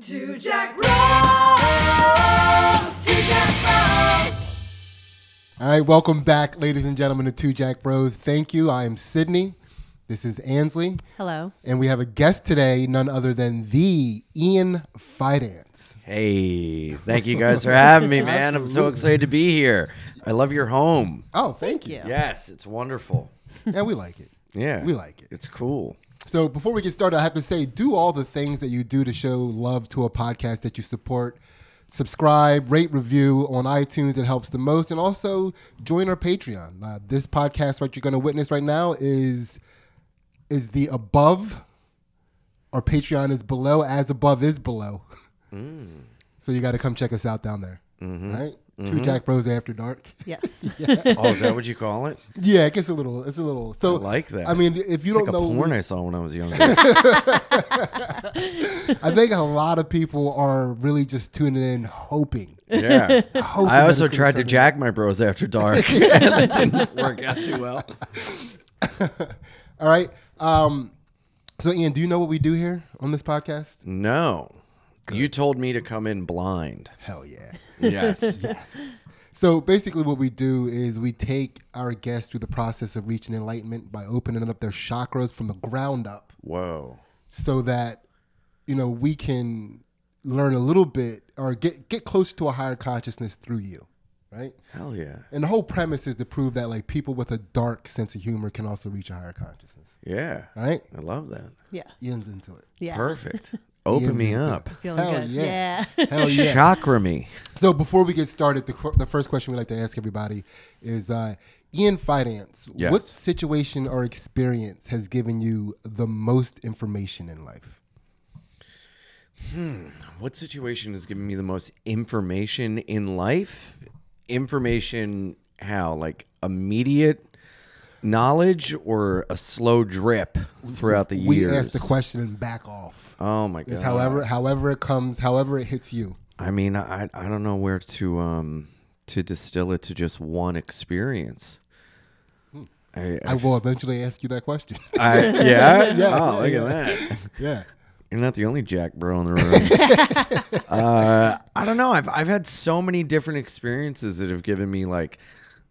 Two Jack Bros. Two Jack Bros. All right, welcome back, ladies and gentlemen, to Two Jack Bros. Thank you. I am Sydney. This is Ansley. Hello. And we have a guest today, none other than the Ian Fidance. Hey, thank you guys for having me, man. I'm so excited to be here. I love your home. Oh, thank you. you. Yes, it's wonderful. Yeah, we like it. Yeah. We like it. It's cool. So before we get started, I have to say, do all the things that you do to show love to a podcast that you support. Subscribe, rate, review on iTunes. It helps the most. And also join our Patreon. Uh, this podcast, what you're going to witness right now, is is the above. Our Patreon is below, as above is below. So you got to come check us out down there. Right? Two Jack Bros After Dark. Yes. Oh, is that what you call it? Yeah, it gets a little. It's a little. So I like that. I mean, if you It's don't like a know, porn I saw when I was younger. I think a lot of people are really just tuning in, hoping. yeah. hoping I also tried to turn jack my bros after dark. and it didn't work out too well. All right. Um, so, Ian, do you know what we do here on this podcast? No. You told me to come in blind. Hell yeah. Yes. Yes. So, basically, what we do is we take our guests through the process of reaching enlightenment by opening up their chakras from the ground up Whoa. so that, you know, we can learn a little bit or get, get close to a higher consciousness through you. Right. Hell yeah. And the whole premise is to prove that, like, people with a dark sense of humor can also reach a higher consciousness. Yeah. Right? I love that. Yeah. Ian's into it. Yeah. Perfect. Open me up. Feeling Hell good. yeah. Yeah. Hell yeah. Chakra me. So before we get started, the, qu- the first question we like to ask everybody is uh, Ian Fidance. What situation or experience has given you the most information in life? Hmm. What situation has given me the most information in life? Information how? Like immediate knowledge or a slow drip throughout the year. We years? ask the question and back off. Oh my god. It's however however it comes, however it hits you. I mean, I I don't know where to um to distill it to just one experience. I, I will eventually ask you that question. I, yeah? Yeah, Oh, look yeah. at that. yeah. You're not the only Jack Bro in the room. uh, I don't know. I've I've had so many different experiences that have given me like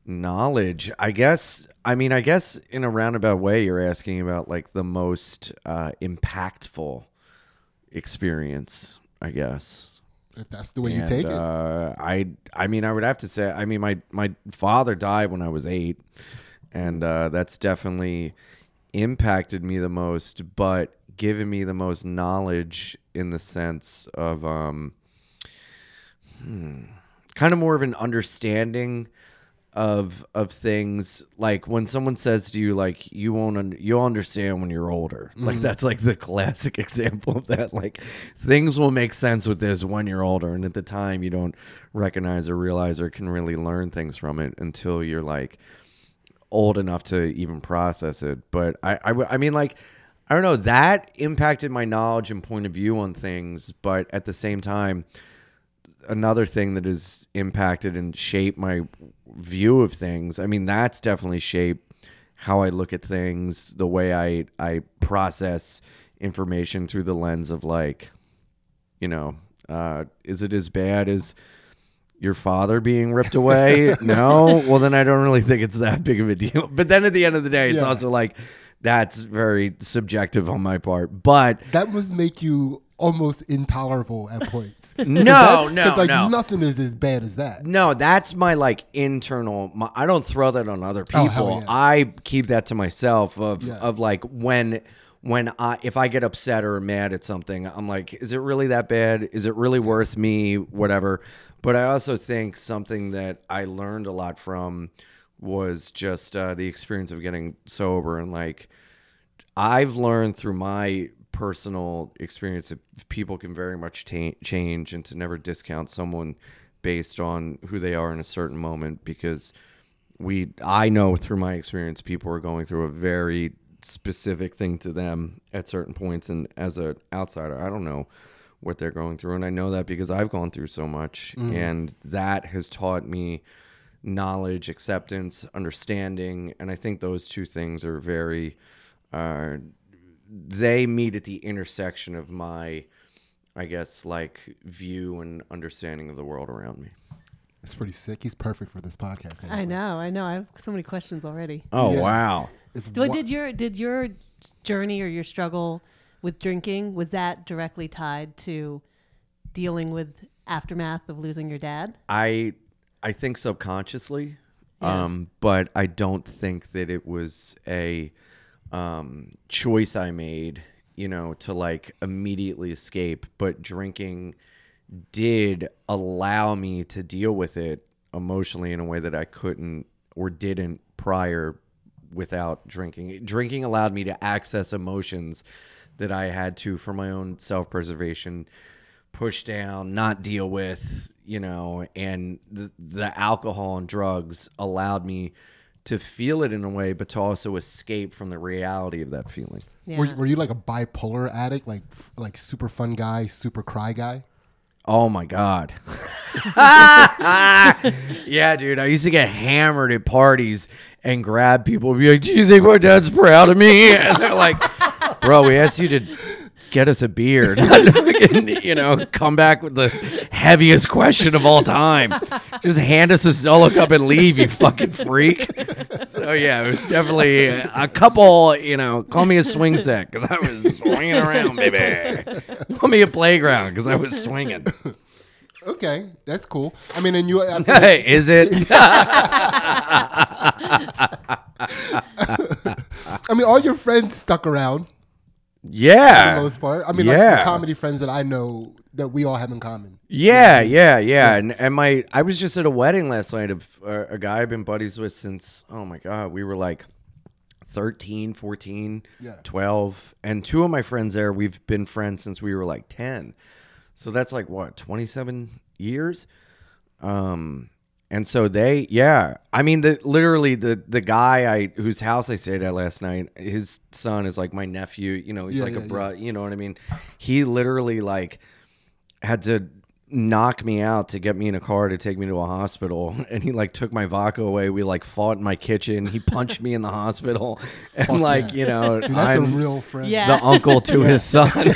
knowledge. I guess. I mean, I guess in a roundabout way, you're asking about like the most uh, impactful experience. I guess. If that's the way you And, take it. Uh, I I mean, I would have to say. I mean, my my father died when I was eight, and uh, that's definitely impacted me the most, but given me the most knowledge in the sense of um, hmm, kind of more of an understanding of of things like when someone says to you like you won't un- you'll understand when you're older. Like mm-hmm. that's like the classic example of that. Like things will make sense with this when you're older and at the time you don't recognize or realize or can really learn things from it until you're like old enough to even process it. But I I mean like i don't know that impacted my knowledge and point of view on things but at the same time another thing that has impacted and shaped my view of things. I mean, that's definitely shaped how I look at things, the way I I process information through the lens of like, you know, uh, is it as bad as your father being ripped away? no. Well, then I don't really think it's that big of a deal. But then at the end of the day, it's Yeah. also like that's very subjective on my part. But that must make you almost intolerable at points. No, no, because like no. nothing is as bad as that. No, that's my like internal. My, I don't throw that on other Oh, people. hell yeah. I keep that to myself. Of Yeah. of like when when I if I get upset or mad at something, I'm like, is it really that bad? Is it really worth me? Whatever. But I also think something that I learned a lot from was just uh, the experience of getting sober and like I've learned through my personal experience that people can very much ta- change and to never discount someone based on who they are in a certain moment because we I know through my experience people are going through a very specific thing to them at certain points and as an outsider I don't know what they're going through. And I know that because I've gone through so much and that has taught me knowledge acceptance understanding. And I think those two things are very uh, they meet at the intersection of my I guess, like view and understanding of the world around me. It's pretty sick. He's perfect for this podcast. I know, I know. I have so many questions already. Oh Yeah. wow. It's Well, wa- did your did your journey or your struggle with drinking was that directly tied to dealing with aftermath of losing your dad? I I think subconsciously, Yeah. um, but I don't think that it was a um, choice I made. You know, to like immediately escape. But drinking did allow me to deal with it emotionally in a way that I couldn't or didn't prior without drinking. Drinking allowed me to access emotions that I had to for my own self preservation push down, not deal with, you know, and the, the alcohol and drugs allowed me to feel it in a way, but to also escape from the reality of that feeling. Yeah. Were, were you like a bipolar addict, like like super fun guy, super cry guy? Oh my god. yeah, dude. I used to get hammered at parties and grab people and be like, Do you think my dad's proud of me? And they're like, Bro, we asked you to get us a beer. not you know, come back with the heaviest question of all time. Just hand us a solo cup and leave, you fucking freak. So yeah, it was definitely a couple, you know, call me a swing set because I was swinging around, baby. Call me a playground because I was swinging. Okay, that's cool. I mean, and you, I feel like- Hey, is it? I mean, all your friends stuck around for the Yeah. most part. I mean, like the comedy friends that I know that we all have in common. Yeah, yeah, yeah. And and my I was just at a wedding last night of uh, a guy I've been buddies with since oh my god, we were like 13, 14, Yeah. 12 and two of my friends there we've been friends since we were like 10. So that's like what, 27 years? Um and so they yeah, I mean the literally the the guy I whose house I stayed at last night, his son is like my nephew, you know, he's Yeah, like yeah, a bro, you know what I mean? He literally like had to knock me out to get me in a car to take me to a hospital and he like took my vodka away we like fought in my kitchen he punched me in the hospital and like yeah. you know Dude, that's a i'm real friend. Yeah. the uncle to his son Dude,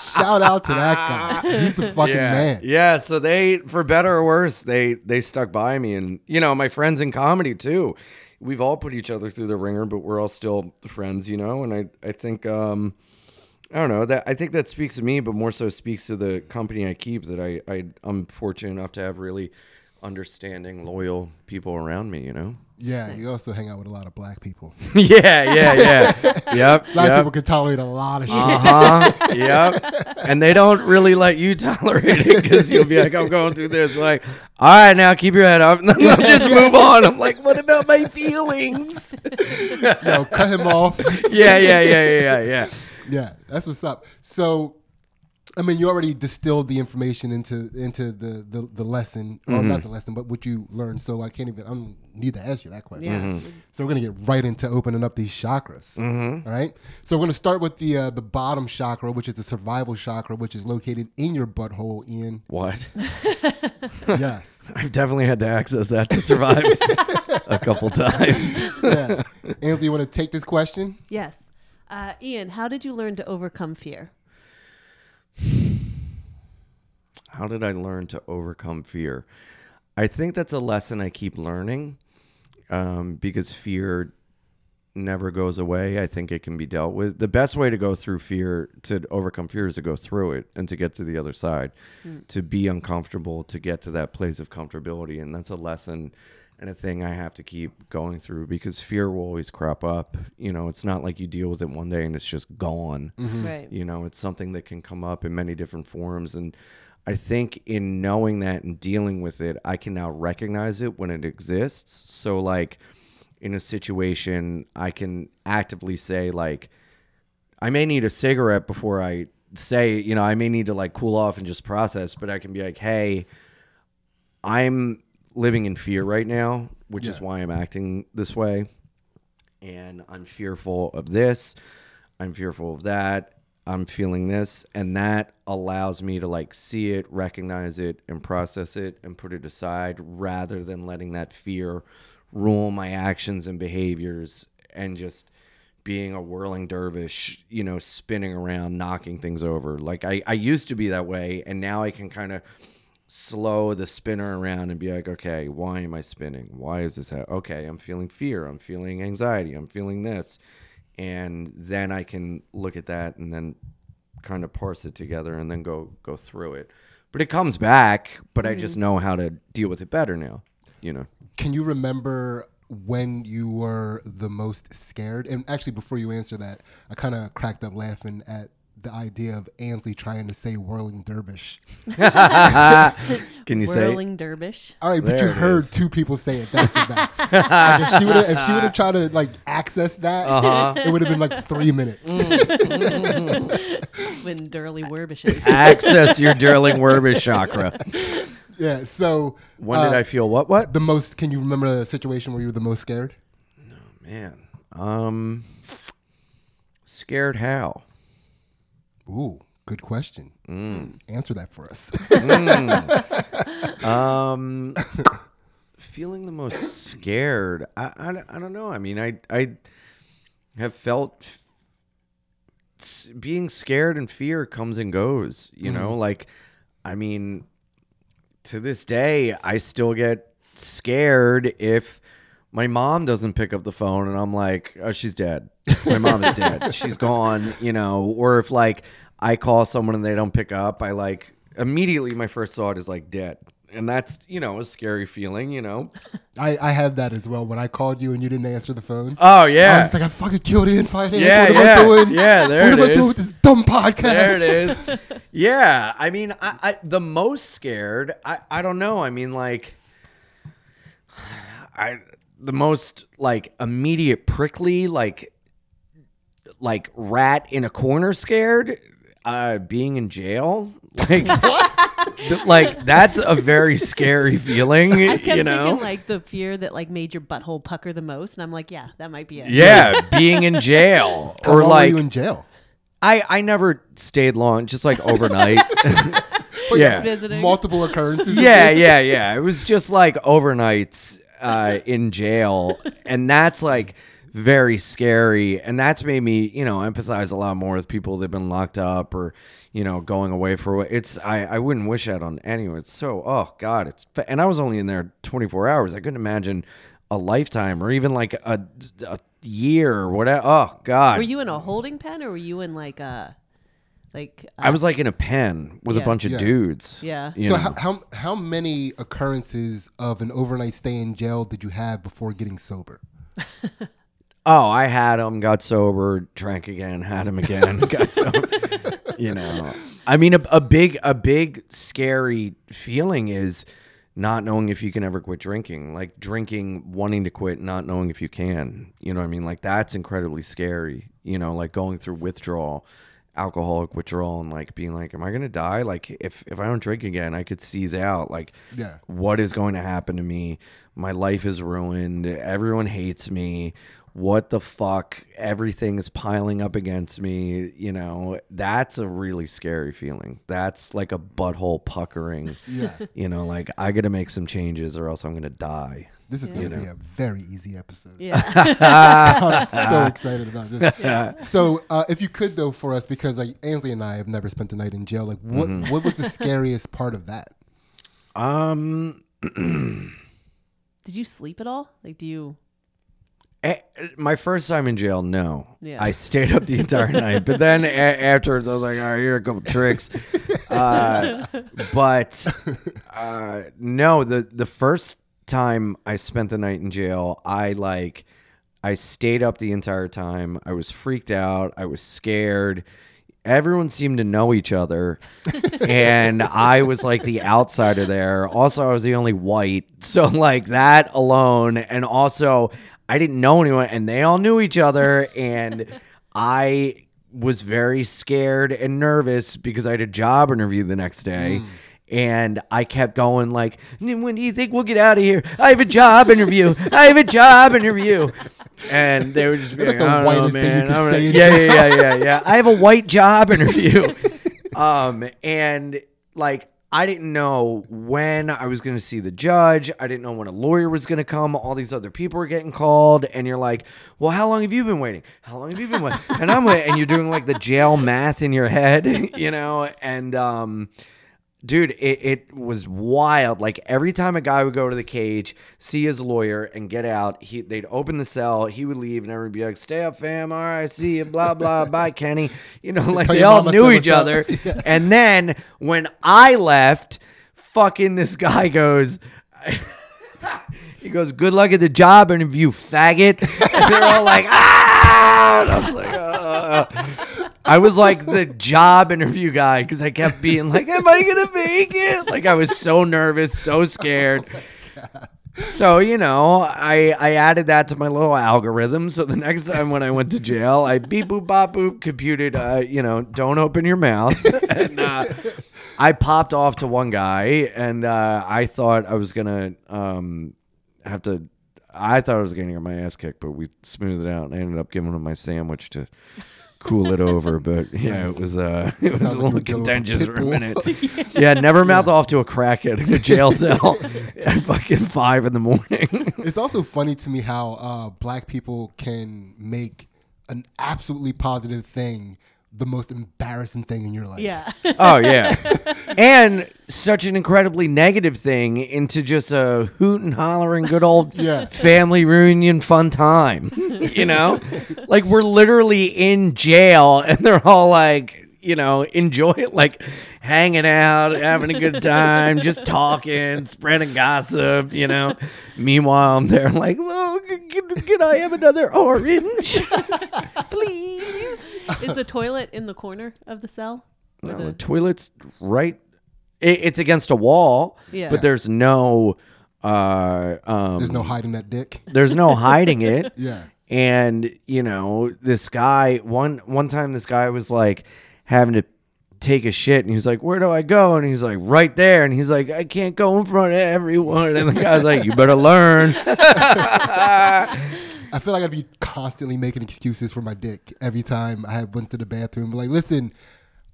shout out to that guy. He's the fucking yeah man. yeah so they for better or worse they they stuck by me and you know my friends in comedy too we've all put each other through the ringer but we're all still friends you know and i i think um I don't know that I think that speaks to me, but more so speaks to the company I keep. That I, I I'm fortunate enough to have really understanding, loyal people around me. You know. Yeah, you also hang out with a lot of black people. yeah, yeah, yeah. yep. Black yep. people can tolerate a lot of shit. Uh huh. yep. And they don't really let you tolerate it because you'll be like, I'm going through this. Like, all right, now keep your head up. just move on. I'm like, what about my feelings? Yo, cut him off. Yeah, yeah, yeah, yeah, yeah, yeah, yeah. Yeah, that's what's up. So, I mean, you already distilled the information into into the the, the lesson, or Mm-hmm. not the lesson, but what you learned. So I can't even. I don't need to ask you that question. Yeah. Mm-hmm. So we're gonna get right into opening up these chakras. All right. So we're gonna start with the uh, the bottom chakra, which is the survival chakra, which is located in your butthole. Ian. What? yes. I've definitely had to access that to survive a couple times. Yeah. Ansley, you want to take this question? Yes. Uh, Ian, how did you learn to overcome fear? How did I learn to overcome fear? I think that's a lesson I keep learning um, because fear never goes away. I think it can be dealt with. The best way to go through fear, to overcome fear, is to go through it and to get to the other side, to be uncomfortable, to get to that place of comfortability. And that's a lesson and a thing I have to keep going through because fear will always crop up. You know, it's not like you deal with it one day and it's just gone. Mm-hmm. Right. You know, it's something that can come up in many different forms. And I think in knowing that and dealing with it, I can now recognize it when it exists. So, like, in a situation, I can actively say, like, I may need a cigarette before I say, you know, I may need to like cool off and just process, but I can be like, hey, I'm living in fear right now, which is why I'm acting this way. And I'm fearful of this. I'm fearful of that. I'm feeling this. And that allows me to like see it, recognize it, and process it and put it aside rather than letting that fear rule my actions and behaviors and just being a whirling dervish, you know, spinning around, knocking things over. Like I, I used to be that way, and now I can kind of slow the spinner around and be like, okay, why am I spinning? Why is this? Ha- okay, I'm feeling fear. I'm feeling anxiety. I'm feeling this, and then I can look at that and then kind of parse it together and then go go through it. But it comes back. But I mm-hmm. just know how to deal with it better now. You know. Can you remember when you were the most scared? And actually, before you answer that, I kind of cracked up laughing at the idea of Ansley trying to say whirling dervish. Can you say? Whirling dervish. All right, but There you heard is. two people say it back to back. Like, if she would have, if she would have tried to like access that, Uh-huh. it would have been like three minutes. When Durley Werbishes. Access your Durling Werbish chakra. yeah. So When did uh, I feel what? What? the most? Can you remember a situation where you were the most scared? No, man, um, scared how? Ooh, good question. Mm. Answer that for us. Um, feeling the most scared. I, I, I don't know. I mean, I I have felt f- being scared and fear comes and goes. You know, like I mean, to this day, I still get scared if my mom doesn't pick up the phone and I'm like, oh, she's dead. My mom is dead. She's gone, you know, or if like I call someone and they don't pick up, I like immediately my first thought is like dead. And that's, you know, a scary feeling, you know. I, I had that as well when I called you and you didn't answer the phone. Oh yeah. I was like, I fucking killed Ian Fidance. Yeah, what am yeah. I doing? Yeah, there what it am I doing with this dumb podcast? there it is. Yeah, I mean, I, I the most scared. I I don't know. I mean, like, I the most like immediate prickly like like rat in a corner scared. Uh, being in jail, like th- like that's a very scary feeling. I kept you know, thinking like the fear that like made your butthole pucker the most, and I'm like, yeah, that might be it. yeah, being in jail How or long like were you in jail? I I never stayed long, just like overnight. yeah, visiting. Multiple occurrences. yeah, yeah, yeah. It was just like overnights uh, in jail, and that's like very scary. And that's made me, you know, empathize a lot more with people that've been locked up or, you know, going away for it's. I I wouldn't wish that on anyone. It's so oh god, it's and I was only in there twenty four hours. I couldn't imagine a lifetime or even like a, a year or whatever. Oh god, Were you in a holding pen or were you in like a like? I was uh, like in a pen with a bunch of Yeah. dudes. Yeah. you So know. how, how how many occurrences of an overnight stay in jail did you have before getting sober? Oh, I had him, got sober, drank again, had him again, got sober. you know, I mean, a, a big, a big scary feeling is not knowing if you can ever quit drinking. Like drinking, wanting to quit, not knowing if you can. You know what I mean? Like that's incredibly scary. You know, like going through withdrawal, alcoholic withdrawal, and like being like, "Am I gonna die? Like if if I don't drink again, I could seize out. Like, Yeah. what is going to happen to me? My life is ruined. Everyone hates me. What the fuck? Everything is piling up against me. You know, that's a really scary feeling. That's like a butthole puckering. Yeah. You know, like I got to make some changes or else I'm to die. This is going to be a very easy episode. yeah. I'm so excited about this. So, uh, if you could though, for us, because like Ainsley and I have never spent the night in jail. Like, what Mm-hmm. what was the scariest part of that? Um, Did you sleep at all? Like, do you? my first time in jail, no. Yeah. I stayed up the entire night. But then a- afterwards, I was like, all right, here are a couple tricks. Uh, but uh, no, the the first time I spent the night in jail, I like I stayed up the entire time. I was freaked out. I was scared. Everyone seemed to know each other, and I was like the outsider there. Also, I was the only white, so like that alone, and also I didn't know anyone, and they all knew each other, and I was very scared and nervous because I had a job interview the next day. Hmm. And I kept going like, when do you think we'll get out of here? I have a job interview. I have a job interview. And they would just be like, like the I don't know, whitest thing you man. could I'm say yeah, yeah, yeah, yeah, yeah. I have a white job interview. um, and like I didn't know when I was going to see the judge. I didn't know when a lawyer was going to come. All these other people were getting called, and you're like, "Well, how long have you been waiting? How long have you been waiting?" And I'm waiting, and you're doing like the jail math in your head, you know. And um, dude, it, it was wild. Like every time a guy would go to the cage, see his lawyer, and get out, he they'd open the cell, he would leave, and everyone would be like, "Stay up, fam. All right, see you. Blah blah. Bye, Kenny." You know, like Tell they all knew each other. Yeah. And then when I left, fucking this guy goes. He goes, "Good luck at the job interview, faggot." And they're all like, "Ah!" And I was like, "Uh." I was like the job interview guy because I kept being like, "Am I gonna make it?" Like I was so nervous, so scared. So you know, I I added that to my little algorithm. So the next time when I went to jail, I beep boop bop boop computed. Uh, you know, don't open your mouth. and uh, I popped off to one guy, and uh, I thought I was gonna um, have to. I thought I was gonna get my ass kicked, but we smoothed it out, and I ended up giving him my sandwich to cool it over. But yeah, it was uh, it was Sounds a little you a contentious pit for a minute. yeah, never mouth off to a crackhead in a jail cell at fucking five in the morning. It's also funny to me how uh, black people can make an absolutely positive thing the most embarrassing thing in your life. Yeah. oh yeah, and such an incredibly negative thing into just a hoot and hollering good old Yeah. family reunion fun time. you know, like we're literally in jail, and they're all like. You know, enjoy it, like hanging out, having a good time, just talking, spreading gossip. You know, meanwhile I'm there, like, well, can, can I have another orange, please? Is the toilet in the corner of the cell? Or No, the- the toilet's right. It, it's against a wall, Yeah. but there's no. Uh, um, There's no hiding that dick. there's no hiding it. Yeah. And you know, this guy one one time, this guy was like having to take a shit, and he's like, "Where do I go?" And he's like, "Right there." And he's like, "I can't go in front of everyone." And the guy's like, "You better learn." I feel like I'd be constantly making excuses for my dick every time I went to the bathroom. Like, listen,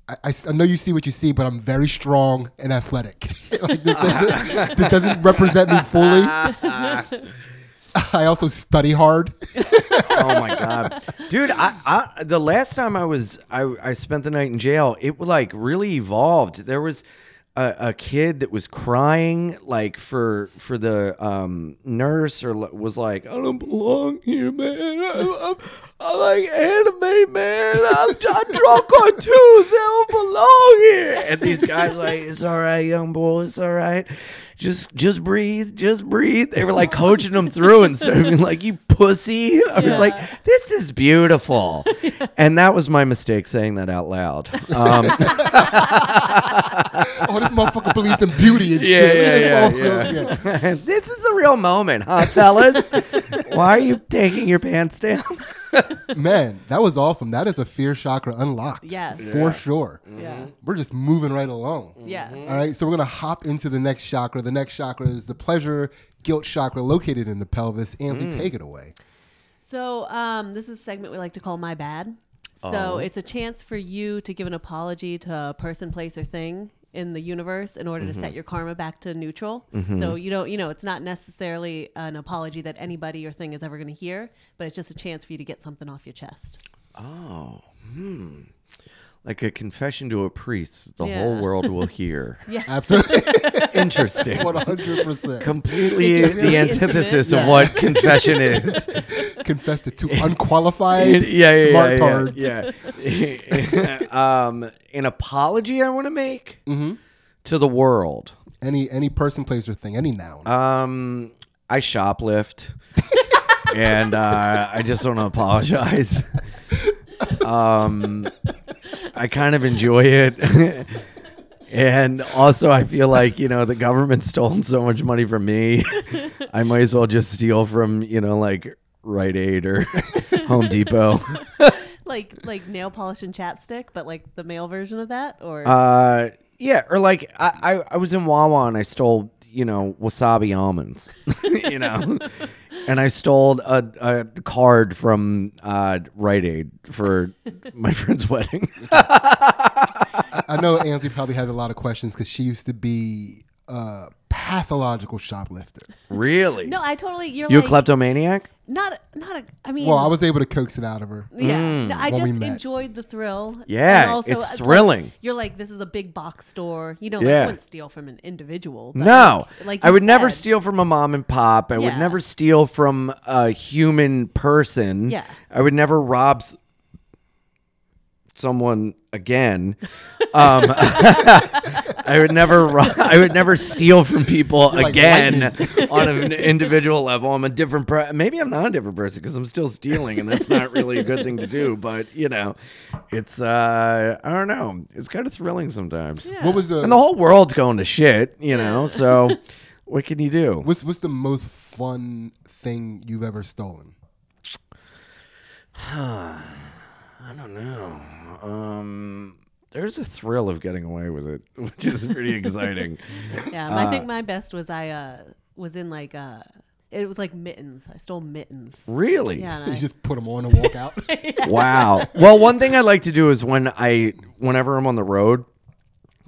I know you see what you see, but I'm very strong and athletic. like this doesn't, this doesn't represent me fully. I also study hard. oh my god, dude! I, I the last time I was I I spent the night in jail. It like really evolved. There was a, a kid that was crying like for for the um, nurse or was like, I don't belong here, man. I, I like anime, man. I'm, I draw cartoons. They don't belong here. And these guys like, it's all right, young boy. It's all right. Just just breathe. Just breathe. They were like coaching them through and of being like, you pussy. I was Yeah. like, this is beautiful. And that was my mistake saying that out loud. Um, Oh, this motherfucker believes in beauty and Yeah, shit. yeah, Look this yeah, motherfucker. this is a real moment, huh, fellas? Why are you taking your pants down? Man, that was awesome. That is a fear chakra unlocked. Yes. For sure. Yeah. We're just moving right along. Yeah. All right, so we're gonna hop into the next chakra. The next chakra is the pleasure guilt chakra located in the pelvis. Ansley, Mm. take it away. So um, this is a segment we like to call "My Bad." So Oh. it's a chance for you to give an apology to a person, place, or thing in the universe in order to Mm-hmm. set your karma back to neutral. So you don't, you know, it's not necessarily an apology that anybody or thing is ever going to hear, but it's just a chance for you to get something off your chest. Oh, hmm. Like a confession to a priest, the whole world will hear. Yeah. Absolutely, Interesting. one hundred percent. Completely Make it really the antithesis intimate. of what confession is. Confess to unqualified, yeah, yeah, smart yeah, tards. yeah, yeah. um, an apology I want to make Mm-hmm. to the world. Any any person, place, or thing, any noun. Um, I shoplift, and uh, I just want to apologize. Um, I kind of enjoy it, and also I feel like you know the government's stolen so much money from me. I might as well just steal from you know like Rite Aid or Home Depot. Like like nail polish and chapstick, but like the male version of that, or Uh, yeah, or like I, I, I was in Wawa and I stole you know, wasabi almonds, you know, and I stole a, a card from uh, Rite Aid for my friend's wedding. I know Ansley probably has a lot of questions because she used to be a pathological shoplifter. really? No, I totally. You're you a like kleptomaniac? not not a. I mean, Well, I was able to coax it out of her. Yeah, no, I when we just met. enjoyed the thrill. Yeah, and also, it's uh, like, thrilling. you're like, this is a big box store. You know, Yeah. like, I wouldn't steal from an individual. but No, like, like I you would never steal from a mom and pop. I would never steal from a human person. Yeah. I would never rob s- someone again. Um, I would never. ro- I would never steal from people like again lightning. on an individual level. I'm a different. Per- Maybe I'm not a different person because I'm still stealing, and that's not really a good thing to do. But you know, it's. uh I don't know. It's kind of thrilling sometimes. Yeah. What was the, And the whole world's going to shit, you know. So, what can you do? what's what's the most fun thing you've ever stolen? I don't know. Um, there's a thrill of getting away with it, which is pretty exciting. Yeah, I think my best was I uh was in like uh it was like mittens. I stole mittens. Really? Yeah, You I, just put them on and walk out. Wow. Well, one thing I like to do is when I, whenever I'm on the road,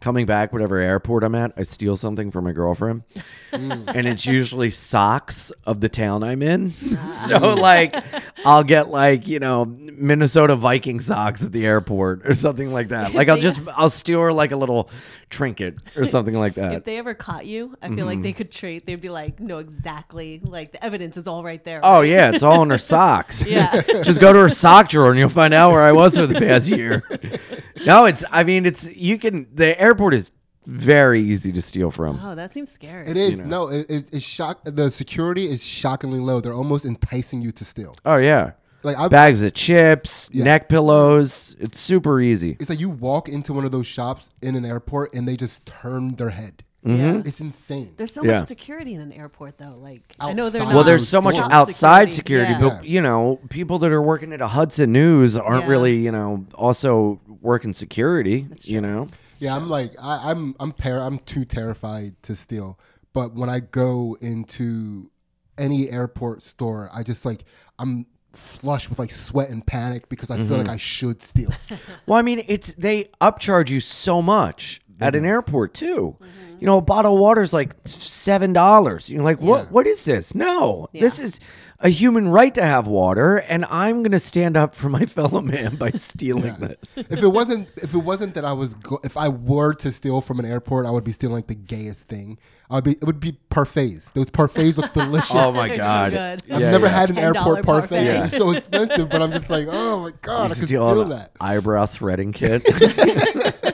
coming back, whatever airport I'm at, I steal something from my girlfriend, mm. and it's usually socks of the town I'm in. Ah. so like, I'll get like you know Minnesota Viking socks at the airport or something like that. Like I'll just I'll steal her like a little trinket or something like that. if they ever caught you, I feel like they mm-hmm. could treat, They'd be like, no, exactly. Like the evidence is all right there. Oh yeah, it's all in her socks. Yeah. Just go to her sock drawer and you'll find out where I was for the past year. No, it's I mean it's you can the airport is very easy to steal from. Oh, that seems scary. It is no, it, it, it's shock. The security is shockingly low. They're almost enticing you to steal. Oh yeah. Like I, Bags of chips, Yeah. neck pillows. It's super easy. it's like you walk into one of those shops in an airport and they just turn their head. Mm-hmm. Yeah. It's insane. There's so Yeah. much security in an airport, though. Like I know they're not. Well, there's so much Top outside security, Yeah. but you know, people that are working at a Hudson News aren't Yeah. really, you know, also working security. You know, Yeah, I'm like I, I'm I'm par- I'm too terrified to steal. But when I go into any airport store, I just like I'm flush with like sweat and panic because I feel like mm-hmm. I should steal. Well, I mean, it's they upcharge you so much at an mm-hmm. airport too. Mm-hmm. You know, a bottle of water is like seven dollars. You're like, what? Yeah. What is this? No, this is a human right to have water, and I'm gonna stand up for my fellow man by stealing this. if it wasn't if it wasn't that I was go- if I were to steal from an airport, I would be stealing like the gayest thing. I'd be it would be parfaits. Those parfaits look delicious. Oh my god! I've Yeah, never yeah. had an $10 airport parfait. parfait. Yeah. It's so expensive, but I'm just like, oh my god, I You could steal steal that. eyebrow threading kit.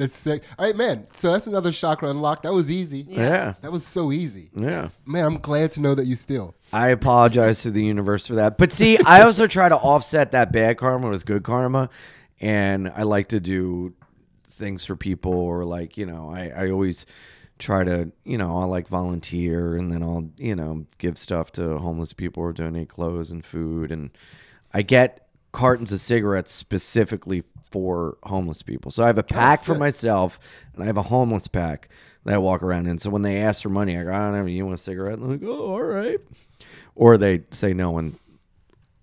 That's sick. All right, man. So that's another chakra unlocked. That was easy. yeah, That was so easy. yeah. Man, I'm glad to know that you steal. I apologize to the universe for that. But see, I also try to offset that bad karma with good karma. And I like to do things for people or like, you know, I, I always try to, you know, I'll like volunteer and then I'll, you know, give stuff to homeless people or donate clothes and food. And I get cartons of cigarettes specifically for homeless people. So I have a pack for sick. myself and I have a homeless pack that I walk around in. So when they ask for money, I go, I don't have, you want a cigarette? And I'm like, oh, all right. Or they say no and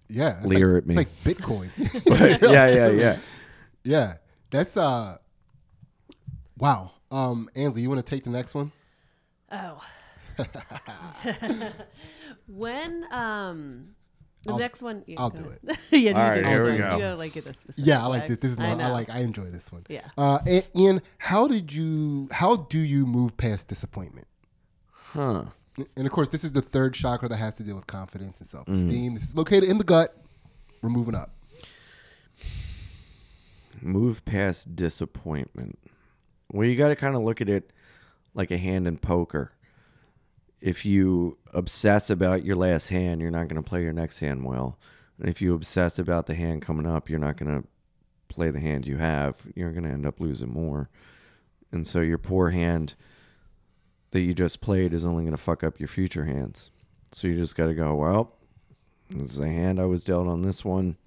Yeah. It's Leer like, at me. It's like Bitcoin. yeah, yeah, yeah. yeah. That's uh wow. Um Ansley, you want to take the next one? Oh. when um the I'll- next one, yeah, I'll do ahead. yeah, All you right, do here we go. You gotta like it this specific Yeah, I like this. This is my, I, know. like I enjoy this one. Yeah. Uh A- Ian, how did you how do you move past disappointment? Huh. And of course, this is the third chakra that has to deal with confidence and Mm. self-esteem. This is located in the gut. We're moving up. Move past disappointment. Well, you got to kind of look at it like a hand in poker. If you obsess about your last hand, you're not going to play your next hand well. And if you obsess about the hand coming up, you're not going to play the hand you have. You're going to end up losing more. And so your poor hand that you just played is only going to fuck up your future hands. So you just got to go, well, this is the hand I was dealt on this one.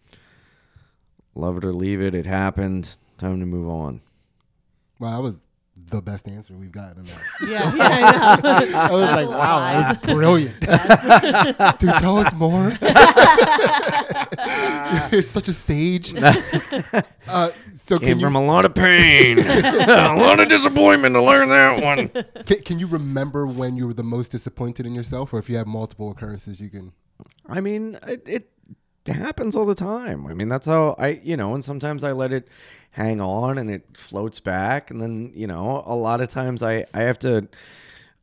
Love it or leave it. It happened. Time to move on. Wow, that was the best answer we've gotten in that. Yeah, yeah, I know. I was like, wow, that was brilliant. Dude, tell us more. You're such a sage. Uh, so Came can you from a lot of pain, a lot of disappointment to learn that one. can, can you remember when you were the most disappointed in yourself, or if you have multiple occurrences, you can. I mean, it, it happens all the time. I mean, that's how I, you know, and sometimes I let it hang on and it floats back. And then, you know, a lot of times I, I have to,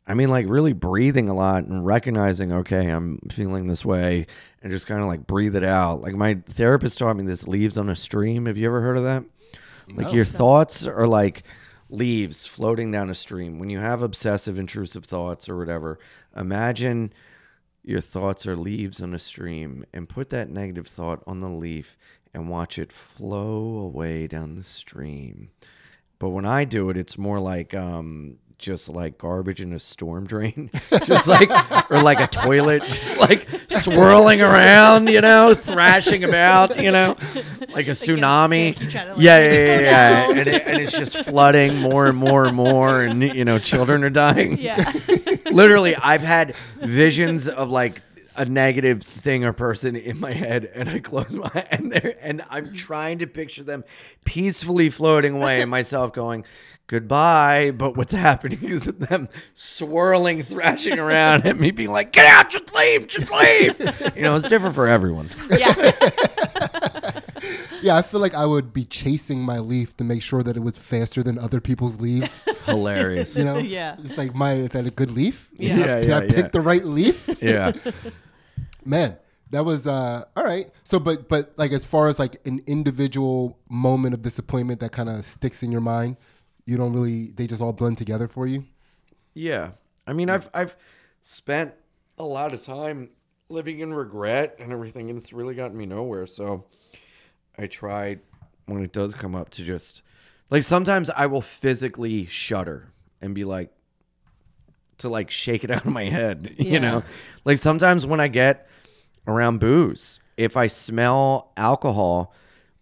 I mean, like really breathing a lot and recognizing, okay, I'm feeling this way and just kind of like breathe it out. Like my therapist taught me this leaves on a stream. Have you ever heard of that? Like your thoughts are like leaves floating down a stream. When you have obsessive, intrusive thoughts or whatever, imagine your thoughts are leaves on a stream and put that negative thought on the leaf and watch it flow away down the stream. But when I do it, it's more like um, just like garbage in a storm drain, just like or like a toilet, just like swirling around, you know, thrashing about, you know, like a tsunami. you like, yeah, yeah, yeah, yeah. And, it, and it's just flooding more and more and more, and you know, children are dying yeah. literally i've had visions of like a negative thing or person in my head and i close my and there and i'm trying to picture them peacefully floating away and myself going goodbye but what's happening is them swirling thrashing around and me being like get out just leave just leave you know it's different for everyone Yeah. Yeah, I feel like I would be chasing my leaf to make sure that it was faster than other people's leaves. hilarious You know? Yeah. It's like, my, is that a good leaf? Yeah. Yeah, Did I pick yeah. the right leaf? yeah Man, that was uh all right. So but but like as far as like an individual moment of disappointment that kind of sticks in your mind, you don't really they just all blend together for you. Yeah. I mean, I've I've spent a lot of time living in regret and everything, and it's really gotten me nowhere. So I try when it does come up to just like sometimes I will physically shudder and be like to like shake it out of my head, you Yeah. know. Like sometimes when I get around booze, if I smell alcohol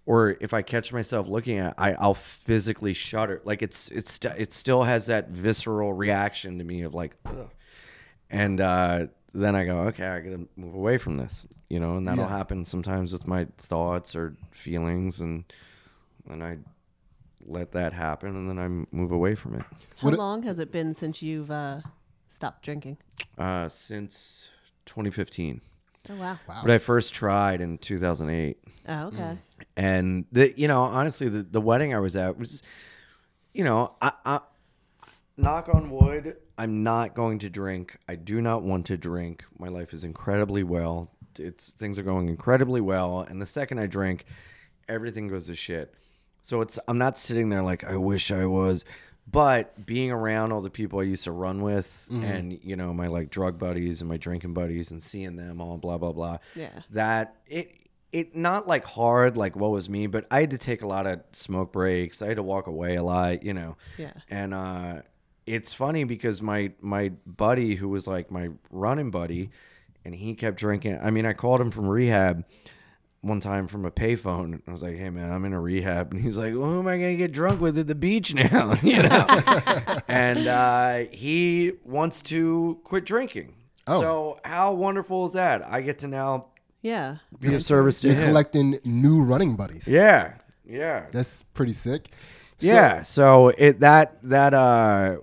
or if I catch myself looking at, it, I I'll physically shudder. Like it's it's it still has that visceral reaction to me of like, Ugh. and uh, then I go, okay, I gotta move away from this, you know, and that'll Yeah. happen sometimes with my thoughts or feelings, and and I let that happen, and then I move away from it. How What- long has it been since you've uh, stopped drinking? Uh, since 2015, Oh wow. but I first tried in 2008. Oh okay. Mm. and the you know honestly the, the wedding i was at was you know I, I knock on wood i'm not going to drink. I do not want to drink. My life is incredibly well. It's things are going incredibly well. And the second i drink everything goes to shit. So it's i'm not sitting there like i wish i was but being around all the people i used to run with and you know my like drug buddies and my drinking buddies and seeing them all blah blah blah Yeah. that it it not like hard like what was me but i had to take a lot of smoke breaks i had to walk away a lot you know Yeah. and uh it's funny because my my buddy who was like my running buddy and he kept drinking i mean i called him from rehab one time from a payphone and i was like hey man i'm in a rehab and he's like well, who am i gonna get drunk with at the beach now you know and uh he wants to quit drinking Oh. so how wonderful is that i get to now Yeah. be of service to You're him. collecting new running buddies. Yeah, yeah, That's pretty sick. So- yeah. So it that that uh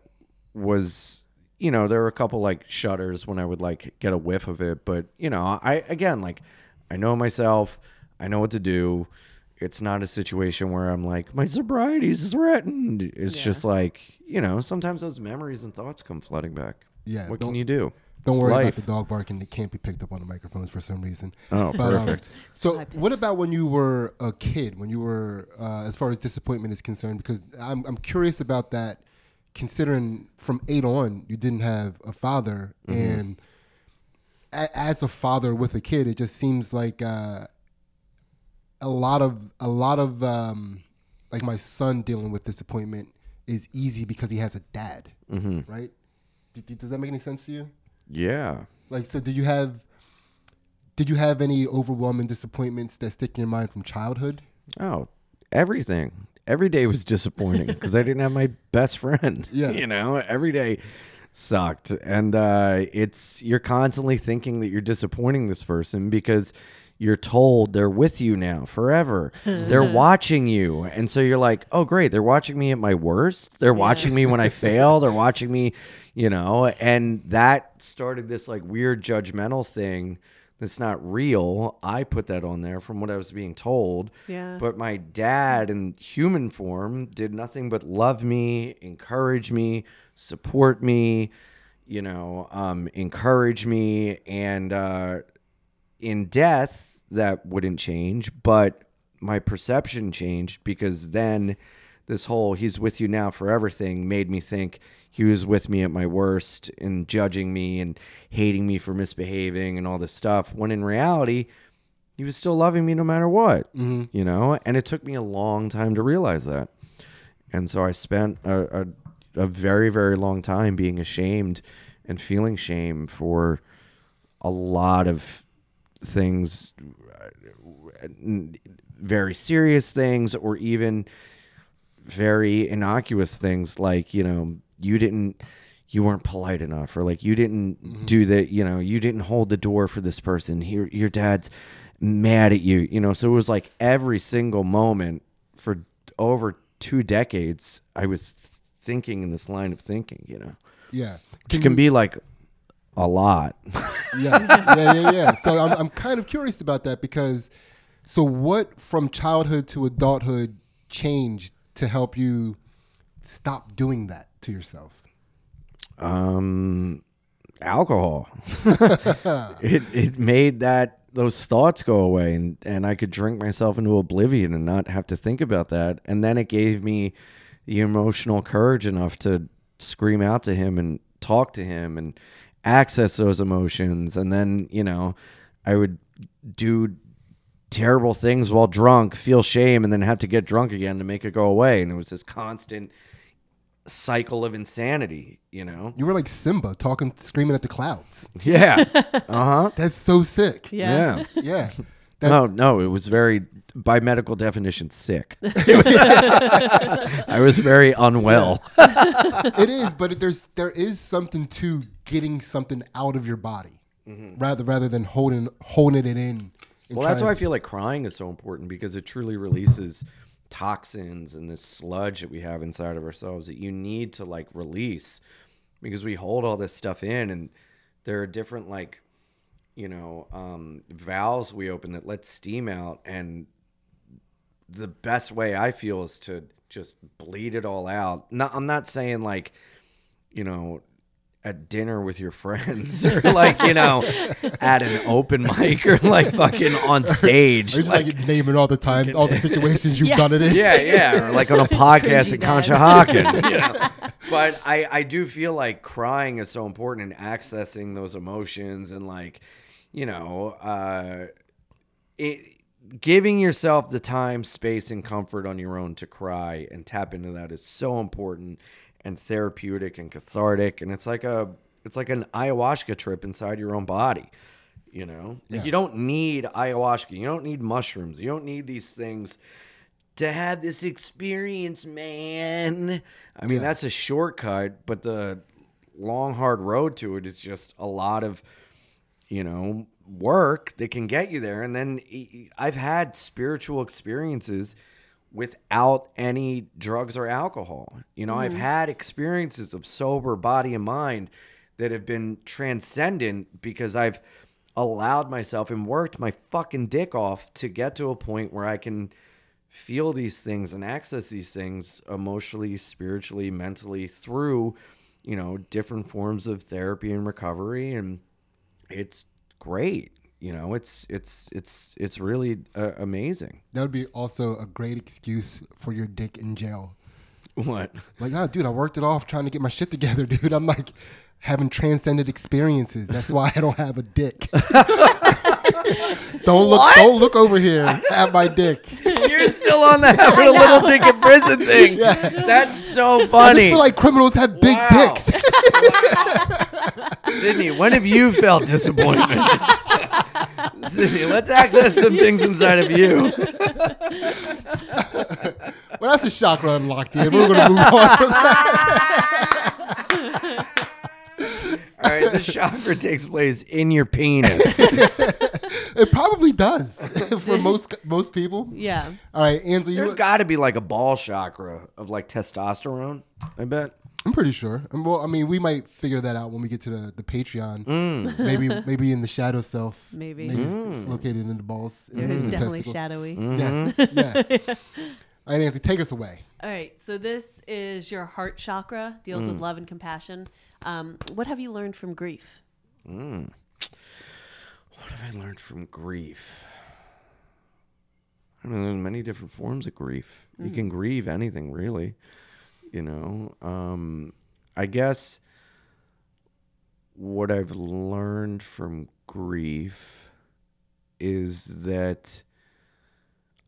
was you know there were a couple like shutters when I would like get a whiff of it, but you know I again like I know myself, I know what to do. It's not a situation where I'm like my sobriety is threatened. It's Yeah. just like you know sometimes those memories and thoughts come flooding back. Yeah, what don't- can you do? Don't It's worry life. about the dog barking. It can't be picked up on the microphones for some reason. Oh, But, um, perfect. so, High pitch. what about when you were a kid? When you were, uh, as far as disappointment is concerned, because I'm I'm curious about that. Considering from eight on, you didn't have a father, Mm-hmm. and a, as a father with a kid, it just seems like uh, a lot of a lot of um, like my son dealing with disappointment is easy because he has a dad, Mm-hmm. right? D- Does that make any sense to you? yeah. Like, so did you have did you have any overwhelming disappointments that stick in your mind from childhood? Oh, everything. every day was disappointing because I didn't have my best friend. Yeah. You know, every day sucked. And uh, it's, you're constantly thinking that you're disappointing this person because you're told they're with you now forever. they're watching you. And so you're like, oh, great. They're watching me at my worst. They're watching me when I fail. They're watching me, you know, and that started this like weird judgmental thing that's not real. I put that on there from what I was being told. Yeah. But my dad in human form did nothing but love me, encourage me, support me, you know, um, encourage me. And uh, in death, that wouldn't change, but my perception changed because then this whole he's with you now forever thing made me think he was with me at my worst and judging me and hating me for misbehaving and all this stuff when in reality he was still loving me no matter what mm-hmm. you know? And it took me a long time to realize that. And so i spent a, a, a very very long time being ashamed and feeling shame for a lot of things very serious things or even very innocuous things like you know you didn't you weren't polite enough or like you didn't mm-hmm. do the you know you didn't hold the door for this person. Your your dad's mad at you you know? So it was like every single moment for over two decades i was thinking in this line of thinking you know? Yeah. which can be like a lot yeah, yeah, yeah, yeah. So I'm, I'm kind of curious about that because, so what from childhood to adulthood changed to help you stop doing that to yourself? um alcohol it it made that those thoughts go away and and I could drink myself into oblivion and not have to think about that and then it gave me the emotional courage enough to scream out to him and talk to him and access those emotions and then you know I would do terrible things while drunk feel shame and then have to get drunk again to make it go away and it was this constant cycle of insanity you know You were like Simba talking, screaming at the clouds. yeah. Uh huh. That's so sick. Yeah. Yeah. Yeah. No, That's, no, it was very, by medical definition, sick. I was very unwell. it is, but it, there's there is something to getting something out of your body, rather rather than holding holding it in. Mm-hmm. Well, that's why I feel like crying is so important because it truly releases toxins and this sludge that we have inside of ourselves that you need to like release because we hold all this stuff in and there are different like you know um, valves we open that let steam out and the best way I feel is to just bleed it all out. Not, I'm not saying like, you know, at dinner with your friends or like, you know, at an open mic or like fucking on stage. Are you just like, naming all the time, all the situations you've Yeah. done it in? yeah, yeah, or like on a podcast cringy, at Dad. Conshohocken. You know? But I, I do feel like crying is so important in accessing those emotions and like, you know, uh, it, giving yourself the time, space, and comfort on your own to cry and tap into that is so important and therapeutic and cathartic. And it's like a it's like an ayahuasca trip inside your own body. You know, like you don't need ayahuasca. You don't need mushrooms. You don't need these things to have this experience, man. I mean, that's a shortcut, but the long, hard road to it is just a lot of, you know, work that can get you there. And then i've had spiritual experiences without any drugs or alcohol. You know, I've mm-hmm. had experiences of sober body and mind that have been transcendent because I've allowed myself and worked my fucking dick off to get to a point where I can feel these things and access these things emotionally, spiritually, mentally through, you know, different forms of therapy and recovery and it's great. You know, it's it's it's it's really uh, amazing. That would be also a great excuse for your dick in jail. What? Like, nah, dude, I worked it off trying to get my shit together, dude. I'm like having transcended experiences. That's why I don't have a dick. don't look don't look over here. at my dick. You're still on that having a little dick in prison thing. Yeah. That's so funny. I just feel like criminals have big Wow. dicks. Sydney, when have you felt disappointment? Sydney, let's access some things inside of you. well, that's a chakra unlocked here. We're gonna move on from that. All right, the chakra takes place in your penis. It probably does for most most people. Yeah. All right, Ansley, you, There's got to be like a ball chakra of like testosterone. I bet. I'm pretty sure. Um, well, I mean, we might figure that out when we get to the, the Patreon. Mm. Maybe maybe in the shadow self. Maybe. Maybe it's- it's mm. located in the balls. in They're the definitely testicle. shadowy. Mm-hmm. Yeah, yeah. All right, Nancy, take us away. All right, so this is your heart chakra, deals with mm. love and compassion. Um, what have you learned from grief? What have I learned from grief? I don't know. There's many different forms of grief. You can grieve anything, really. You know, um, I guess what I've learned from grief is that.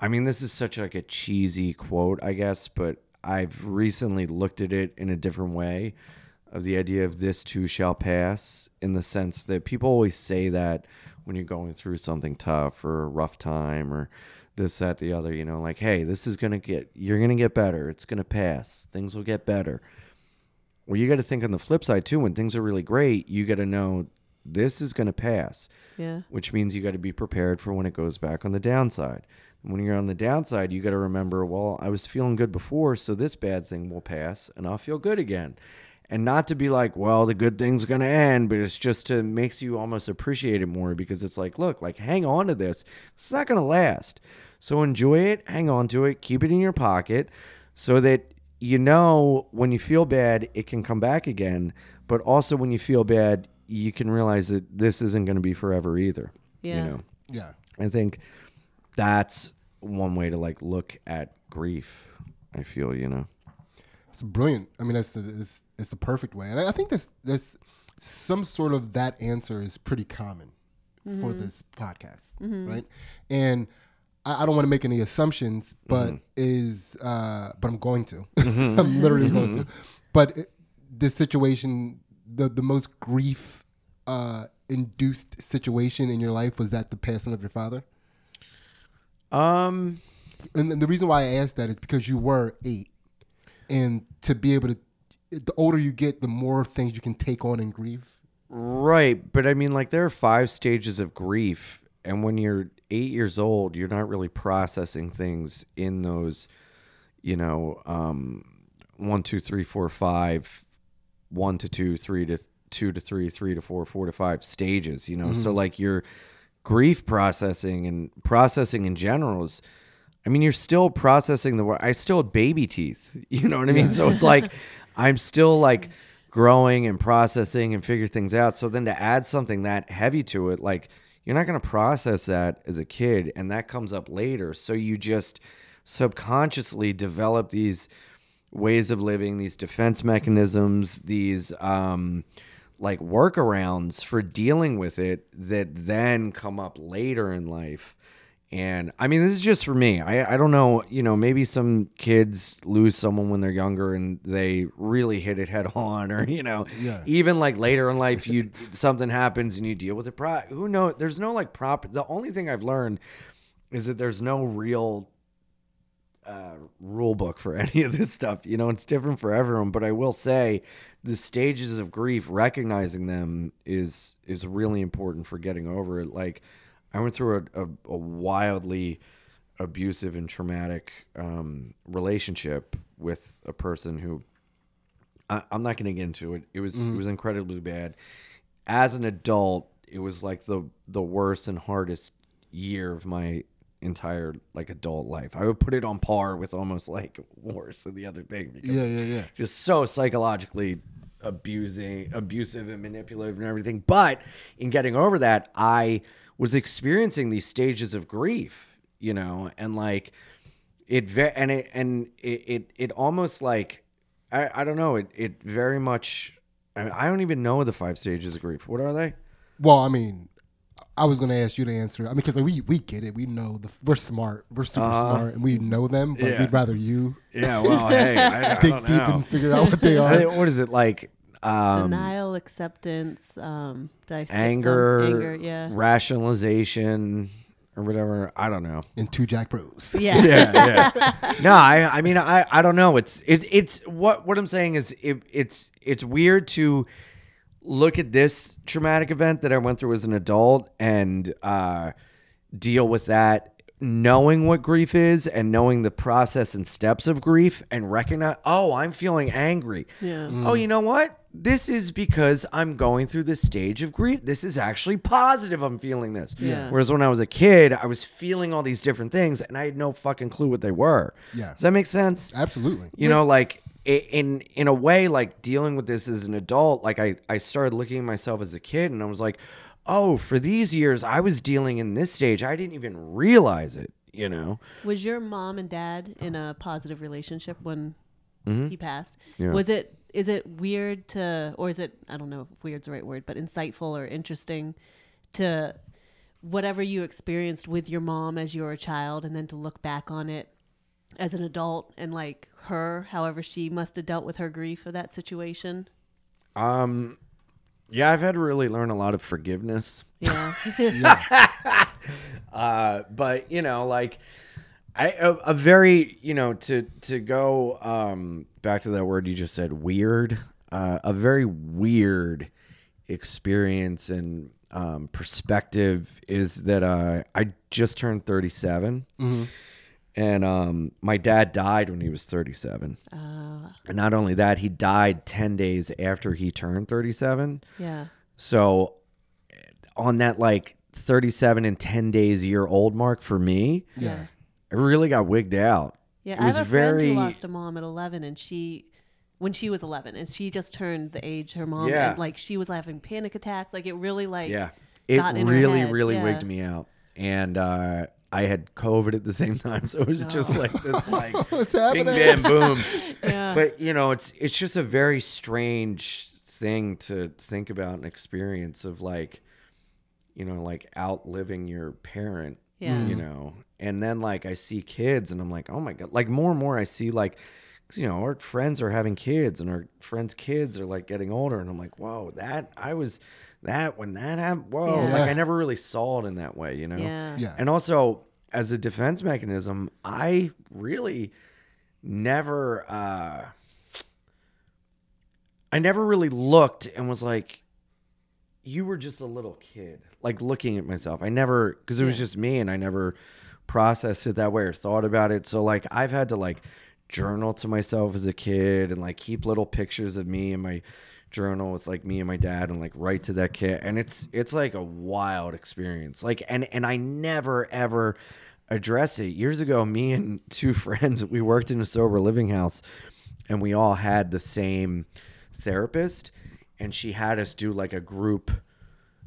I mean, this is such like a cheesy quote, I guess, but I've recently looked at it in a different way of the idea of this too shall pass in the sense that people always say that when you're going through something tough or a rough time or this, that, the other, you know, like, hey, this is going to get, you're going to get better. It's going to pass. Things will get better. Well, you got to think on the flip side too. When things are really great, you got to know this is going to pass Yeah. which means you got to be prepared for when it goes back on the downside. And when you're on the downside, you got to remember, well, I was feeling good before, so this bad thing will pass and I'll feel good again. And not to be like, well, the good thing's going to end, but it's just to makes you almost appreciate it more because it's like, look, like hang on to this. It's not going to last. So enjoy it, hang on to it, keep it in your pocket so that you know when you feel bad, it can come back again. But also when you feel bad, you can realize that this isn't going to be forever either. Yeah. You know, Yeah. I think that's one way to like look at grief. I feel, you know. It's brilliant. I mean, that's it's, it's the perfect way, and I I think this this some sort of that answer is pretty common for this podcast, right? And I, I don't want to make any assumptions, but is uh, but I'm going to. I'm literally going to. But it, this situation, the the most grief uh, induced situation in your life was that the passing of your father. Um and and the reason why I asked that is because you were eight, and to be able to, the older you get, the more things you can take on and grieve. right, but I mean like there are five stages of grief and when you're 8 years old, you're not really processing things in those you know, um one, two, three, four, five, one to two, three to two to three, three to four, four to five stages, you know. So like your grief processing and processing in general is I mean, you're still processing the word. I still have baby teeth. You know what I mean? So it's like I'm still like growing and processing and figure things out. So then to add something that heavy to it, like you're not going to process that as a kid, and that comes up later. So you just subconsciously develop these ways of living, these defense mechanisms, these um, like workarounds for dealing with it that then come up later in life. And I mean, this is just for me. I, I don't know, you know, maybe some kids lose someone when they're younger and they really hit it head on, or, you know, Yeah. even like later in life, you something happens and you deal with it. Pro- who knows? There's no like proper, the only thing I've learned is that there's no real uh, rule book for any of this stuff. You know, it's different for everyone. But I will say, the stages of grief, recognizing them is is really important for getting over it. Like, I went through a, a, a wildly abusive and traumatic um, relationship with a person who I, I'm not going to get into it. It was it was incredibly bad. As an adult, it was like the the worst and hardest year of my entire like adult life. I would put it on par with almost like worse than the other thing because Yeah, yeah, yeah. just so psychologically abusing, abusive and manipulative and everything. But in getting over that, I was experiencing these stages of grief, you know, and like it ve- and it and it it, it almost like I, I don't know, it it very much I, I don't even know the five stages of grief. What are they? Well, I mean, I was going to ask you to answer. I mean, because we we get it. We know the we're smart. We're super uh-huh. smart, and we know them. But. Yeah. we'd rather you Yeah, well, hey, I, dig deep and figure out what they are. what is it like? Um, Denial, acceptance, um, did I skip some? anger, anger, yeah. rationalization. or whatever. I don't know. in two Jack Bros. Yeah. yeah, yeah. No, I, I mean, I, I don't know. It's, it, it's what, what I'm saying is, it, it's, it's weird to look at this traumatic event that I went through as an adult and uh, deal with that, knowing what grief is and knowing the process and steps of grief, and recognize, oh, I'm feeling angry. Yeah. Oh, you know what? This is because I'm going through this stage of grief. This is actually positive. I'm feeling this. Yeah. Whereas when I was a kid, I was feeling all these different things and I had no fucking clue what they were. Yeah. Does that make sense? Absolutely. You know, like in in a way, like dealing with this as an adult, like I I started looking at myself as a kid and I was like, oh, for these years I was dealing in this stage. I didn't even realize it. You know. Was your mom and dad in a positive relationship when he passed? Mm-hmm. Yeah. Was it is it weird to or is it I don't know if weird's the right word, but insightful or interesting to whatever you experienced with your mom as you were a child and then to look back on it as an adult and like her, however she must have dealt with her grief of that situation? Um. Yeah, I've had to really learn a lot of forgiveness. Yeah. Uh, but you know, like I a, a very you know to to go um back to that word you just said weird. Uh, a very weird experience and um, perspective is that uh, I just turned 37. And um, my dad died when he was 37. And not only that, he died 10 days after he turned 37. yeah. So on that like 37 and 10 days year old mark for me, Yeah. I really got wigged out. Yeah, It I was have a friend very- who lost a mom at 11, and she, when she was 11, and she just turned the age her mom, Yeah. and like she was having panic attacks. Like it really like Yeah. It got in her really, head, really yeah. wigged me out. And uh, I had COVID at the same time. So it was just like this like What's bing bam boom. Yeah. But you know, it's it's just a very strange thing to think about and experience of like, you know, like outliving your parent. Yeah. You know, and then like I see kids and I'm like, oh my god! Like more and more I see like, 'cause, you know, our friends are having kids and our friends' kids are like getting older, and I'm like, whoa, that I was that when that happened. Whoa, Yeah. like I never really saw it in that way. You know. Yeah. Yeah. And also, as a defense mechanism, I really never, uh, I never really looked and was like, you were just a little kid. Like looking at myself. I never, because it was just me and I never processed it that way or thought about it. So, like, I've had to, like, journal to myself as a kid and, like, keep little pictures of me in my journal with like me and my dad and like write to that kid. And it's it's like a wild experience. Like and and I never ever address it. Years ago me and two friends we worked in a sober living house and we all had the same therapist and she had us do like a group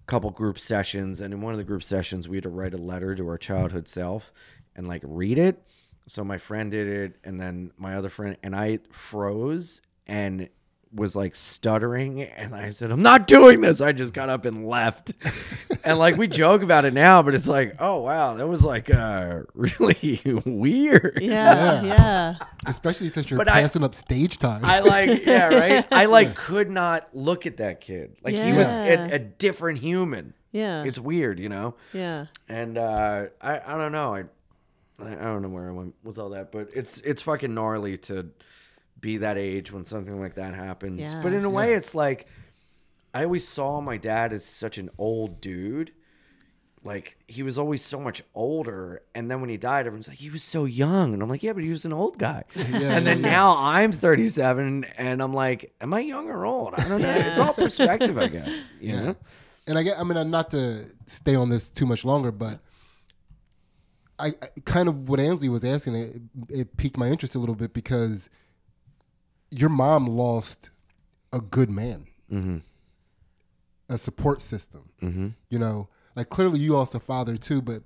couple group sessions and in one of the group sessions we had to write a letter to our childhood self and like read it. So my friend did it and then my other friend and i froze and was like stuttering and i said i'm not doing this i just got up and left and like we joke about it now but it's like oh wow that was like uh really weird Yeah. Yeah. Yeah. Especially since you're But I- passing up stage time. I like, yeah, right. I like could not look at that kid. Like he was a, a different human. Yeah. It's weird, you know. yeah. And uh, I, I don't know. I, I I don't know where I went with all that, but it's it's fucking gnarly to be that age when something like that happens. Yeah. But in a way, it's like I always saw my dad as such an old dude. Like he was always so much older, and then when he died, everyone's like, he was so young, and I'm like, yeah, but he was an old guy. and then now I'm 37, and I'm like, am I young or old? I don't know. It's all perspective, I guess. You Yeah. know? And I get, I mean, uh, not to stay on this too much longer, but I, I kind of what Ansley was asking, it, it piqued my interest a little bit because your mom lost a good man, Mm-hmm. a support system. Mm-hmm. You know, like clearly you lost a father too, but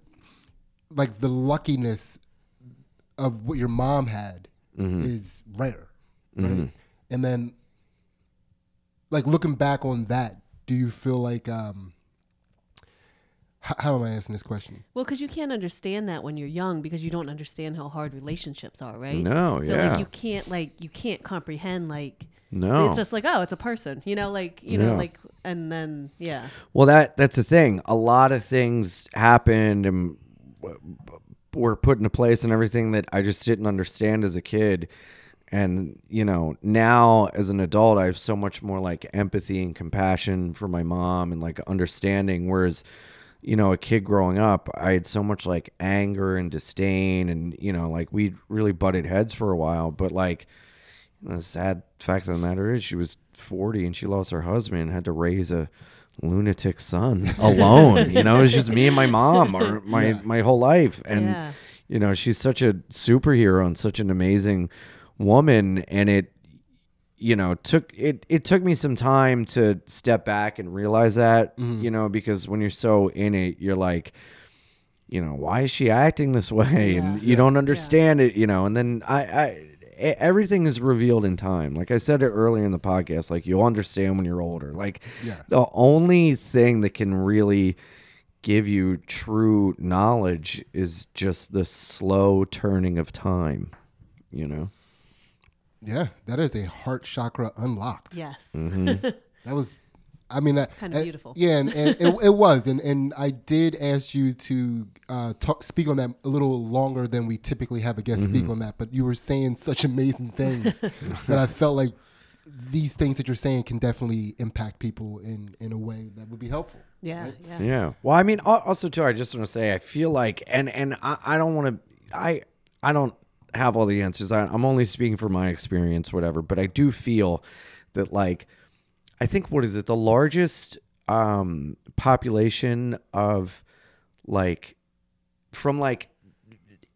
like the luckiness of what your mom had Mm-hmm. is rare, right? And then, like looking back on that, do you feel like um, how, how am I asking this question? Well, because you can't understand that when you're young because you don't understand how hard relationships are, right? No, so yeah. like you can't like you can't comprehend like No. it's just like oh it's a person, you know, like you know like and then yeah Well, that that's the thing. A lot of things happened, and were put into place and everything that I just didn't understand as a kid. And, you know, now as an adult, I have so much more like empathy and compassion for my mom and like understanding. Whereas, you know, a kid growing up, I had so much like anger and disdain. And, you know, like we really butted heads for a while. But like, the sad fact of the matter is she was 40 and she lost her husband and had to raise a lunatic son alone. you know, it was just me and my mom or my, my whole life. And, Yeah. you know, she's such a superhero and such an amazing woman. And it, you know, took it, it took me some time to step back and realize that, mm-hmm. you know, because when you're so in it, you're like, you know, why is she acting this way? And you don't understand it, you know, and then I, I, everything is revealed in time. Like I said it earlier in the podcast, like you'll understand when you're older. Like Yeah. the only thing that can really give you true knowledge is just the slow turning of time, you know? Yeah, that is a heart chakra unlocked. Yes. That was, I mean, that, Kinda uh, beautiful. Yeah, and, and it, it was, and and I did ask you to uh, talk, speak on that a little longer than we typically have a guest speak Mm-hmm. on that. But you were saying such amazing things that I felt like these things that you're saying can definitely impact people in in a way that would be helpful. Yeah. Yeah. Yeah. Well, I mean, also too, I just want to say, I feel like, and and I, I don't want to, I I don't have all the answers. I, I'm only speaking from my experience, whatever. But I do feel that, like, I think what is it? The largest um, population of like from like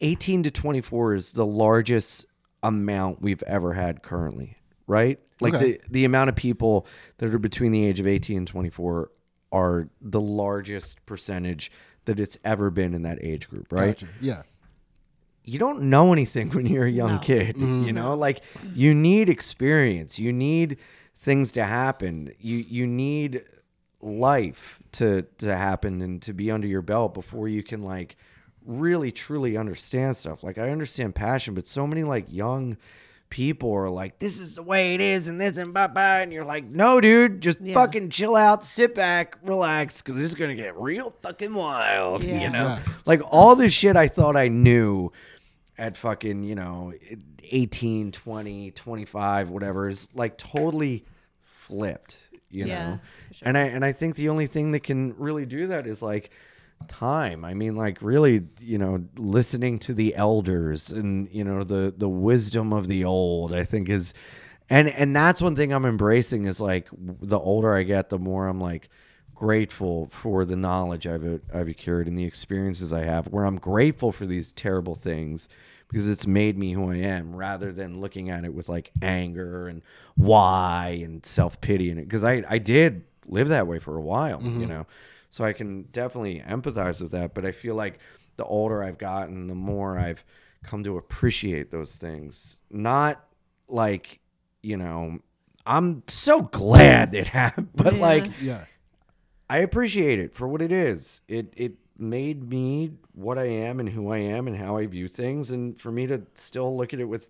18 to 24 is the largest amount we've ever had currently, right? Like Okay. the the amount of people that are between the age of 18 and 24 are the largest percentage that it's ever been in that age group, right? Gotcha. Yeah. You don't know anything when you're a young No. kid you mm-hmm. know like you need experience you need things to happen you you need life to to happen and to be under your belt before you can like really truly understand stuff like i understand passion but so many like young people are like this is the way it is and this and blah blah and you're like no dude just Yeah. fucking chill out sit back relax because this is gonna get real fucking wild Yeah. you know Yeah. like all the shit i thought i knew at fucking you know 18 20 25 whatever is like totally flipped you Yeah, know sure. and i and i think the only thing that can really do that is like time i mean like really you know listening to the elders and you know the the wisdom of the old i think is and and that's one thing i'm embracing is like the older i get the more i'm like grateful for the knowledge I've I've accrued and the experiences I have. Where I'm grateful for these terrible things because it's made me who I am, rather than looking at it with like anger and why and self pity and it. Because I I did live that way for a while, you mm-hmm. know, so I can definitely empathize with that. But I feel like the older I've gotten, the more I've come to appreciate those things. Not like you know. I'm so glad it happened, but Yeah. like Yeah. I appreciate it for what it is. It it made me what I am and who I am and how I view things. And for me to still look at it with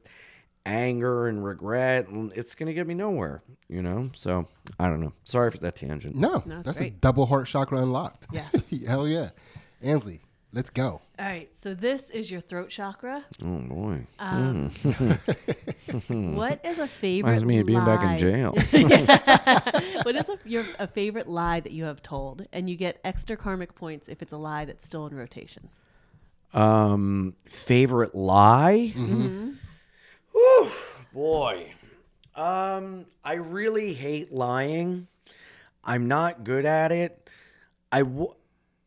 anger and regret, and it's gonna get me nowhere, you know. So I don't know. Sorry for that tangent. No, No, it's that's a double heart chakra unlocked. Yes. Hell yeah. Ansley, let's go. All right. So this is your throat chakra. Oh boy, Um, what is a favorite reminds me of being back in jail. what is a, your a favorite lie that you have told, and you get extra karmic points if it's a lie that's still in rotation. um, favorite lie? Whew, boy. Um, I really hate lying. I'm not good at it. I, w-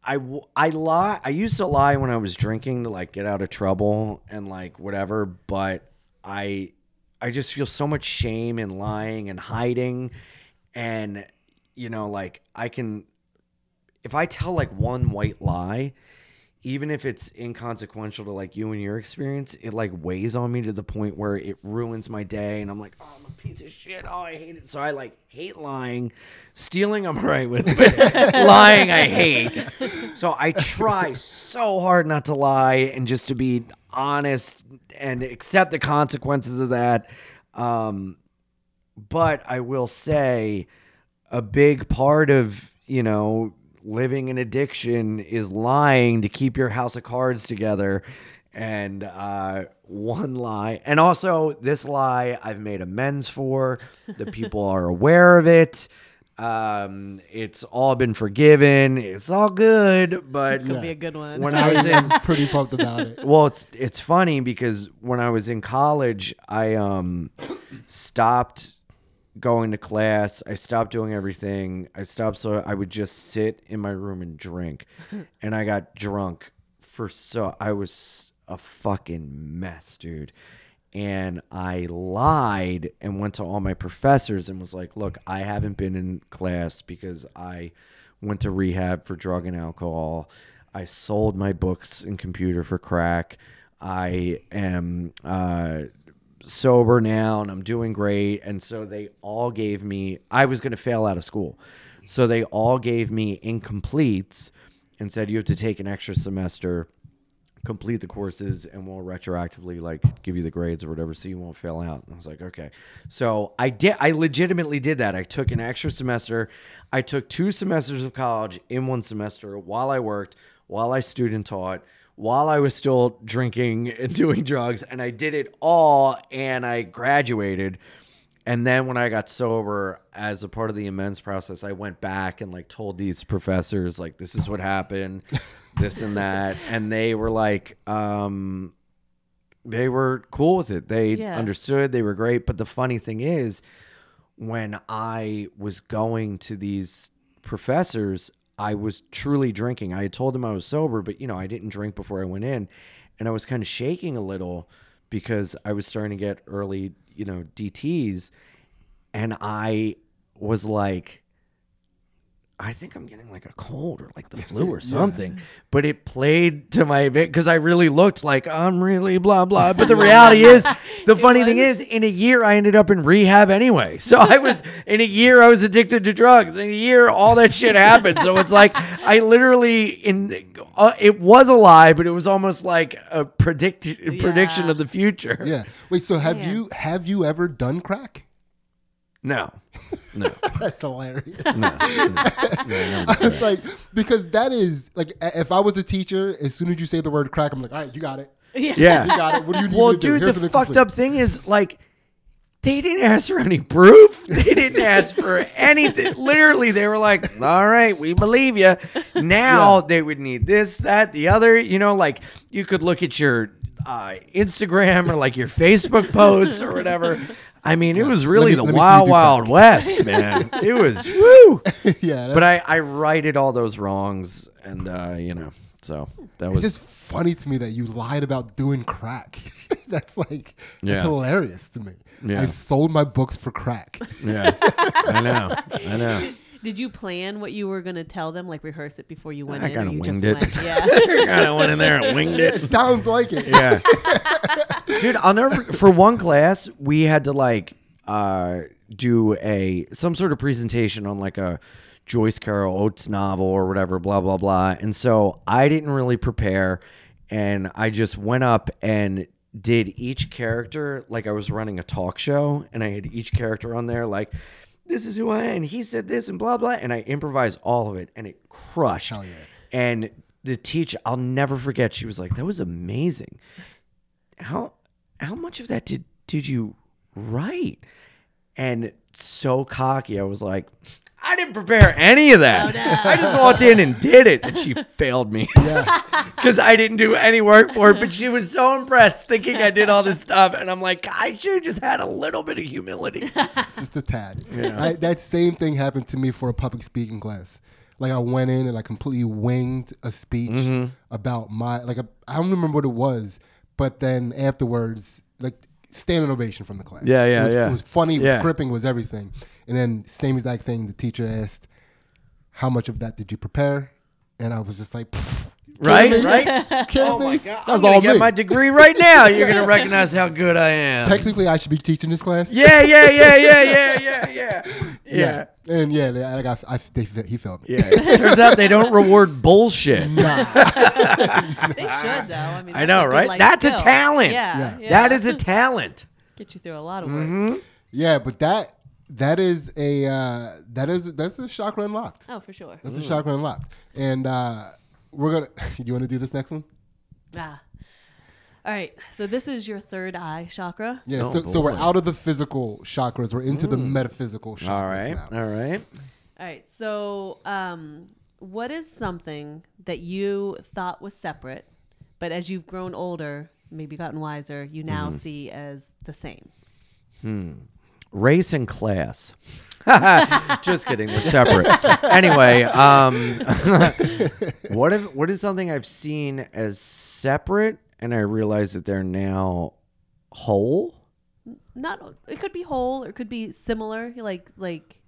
I, I lie. I used to lie when I was drinking to like get out of trouble and like whatever, but I, I just feel so much shame in lying and hiding. And, you know, like I can, if I tell like one white lie, even if it's inconsequential to like you and your experience, it like weighs on me to the point where it ruins my day, and I'm like, oh, I'm a piece of shit. Oh, I hate it. So I like hate lying. Stealing, I'm right with, but lying, I hate. So I try so hard not to lie and just to be honest and accept the consequences of that. Um, but I will say a big part of, you know, living in addiction is lying to keep your house of cards together. And uh, one lie, and also this lie, I've made amends for. The people are aware of it. Um, it's all been forgiven. It's all good. But Could be a good one. when I was in pretty pumped about it. well, it's it's funny because when I was in college, I um stopped going to class. I stopped doing everything. I stopped so I would just sit in my room and drink. and I got drunk for so I was a fucking mess, dude. And I lied and went to all my professors and was like, "Look, I haven't been in class because I went to rehab for drug and alcohol. I sold my books and computer for crack. I am uh, sober now and I'm doing great. And so they all gave me, I was going to fail out of school. So they all gave me incompletes and said, you have to take an extra semester, complete the courses, and we'll retroactively like give you the grades or whatever so you won't fail out. And I was like, okay. So I did, I legitimately did that. I took an extra semester. I took two semesters of college in one semester while I worked, while I student taught while I was still drinking and doing drugs, and I did it all, and I graduated. And then when I got sober, as a part of the amends process, I went back and like told these professors like this is what happened, this and that, and they were like, um, they were cool with it. They Yeah. understood. They were great. But the funny thing is, when I was going to these professors, I was truly drinking. I had told them I was sober, but you know, I didn't drink before I went in, and I was kind of shaking a little because I was starting to get early, you know, DTs, and I was like. I think I'm getting like a cold or like the flu or something. But it played to my because I really looked like I'm really blah blah. But the reality is, the funny thing is, in a year I ended up in rehab anyway. So I was in a year I was addicted to drugs. In a year all that shit happened. So it's like I literally in uh, it was a lie, but it was almost like a predict prediction of the future. Yeah. Wait. So have Man. you have you ever done crack? No, no, That's hilarious. no. no, no, no. it's like because that is like if I was a teacher, as soon as you say the word crack, I'm like, all right, you got it. yeah. Yeah. You got it. What do you need Well, to do? dude, Here's the fucked up thing is like they didn't ask for any proof. They didn't ask for anything. Literally, they were like, "All right, we believe you." Now Yeah. they would need this, that, the other. You know, like you could look at your uh, Instagram or like your Facebook posts or whatever. I mean, it was really me- the let me see you wild, do wild west, man. It was woo. yeah. But I, I righted all those wrongs, and uh, you know, so that it's was just funny to me that you lied about doing crack. That's like Yeah. it's hilarious to me. Yeah. I sold my books for crack. yeah. I know, I know. Did you plan what you were going to tell them, like rehearse it before you went I in? kinda or you winged just it. Went, yeah. kind of went in there and winged It it. sounds like it. Yeah, dude. I'll never. For one class, we had to like uh, do a some sort of presentation on like a Joyce Carol Oates novel or whatever. Blah blah blah. And so I didn't really prepare, and I just went up and did each character like I was running a talk show, and I had each character on there like. This is who I am. And he said this and blah blah, and I improvised all of it, and it crushed. Hell yeah. And the teacher, I'll never forget. She was like, "That was amazing. How how much of that did did you write?" And so cocky, I was like, "I didn't prepare any of that. Oh, no. I just walked in and did it." And she failed me Yeah. because I didn't do any work for it. But she was so impressed, thinking I did all this stuff. And I'm like, I should have just had a little bit of humility. just a tad. I, that same thing happened to me for a public speaking class. Like I went in and I completely winged a speech Mm-hmm. about my like I don't remember what it was, but then afterwards, like standing ovation from the class. Yeah, yeah, it was, yeah. It was funny. It was Yeah. gripping. It was everything. And then same exact thing. The teacher asked, "How much of that did you prepare?" And I was just like, Right? me? Right? Kidding Oh my me? god! That's I'm gonna all get me. my degree right now. You're gonna recognize how good I am. Technically, I should be teaching this class. Yeah, yeah, yeah, yeah, yeah, yeah, yeah, yeah. And yeah, they- I got. I, they, he failed me. Yeah. Turns out they don't reward bullshit. Nah. They should though. I mean, I know, a good right? life That's a talent. Yeah, Yeah. yeah. That is a talent. get you through a lot of work. Mm-hmm. Yeah, but that that is a uh, that is that's a chakra unlocked. Oh, for sure. That's a chakra unlocked. And uh, we're gonna. You want to do this next one? Ah. All right. So this is your third eye chakra. Yeah. Oh, so, so we're out of the physical chakras. We're into the metaphysical chakras All right. now. All right. All right. So, um, what is something that you thought was separate, but as you've grown older, maybe gotten wiser, you now see as the same? Race and class. Just kidding. We're separate. anyway, um, what if what is something I've seen as separate, and I realize that they're now whole? Not. It could be whole, or it could be similar. Like, like,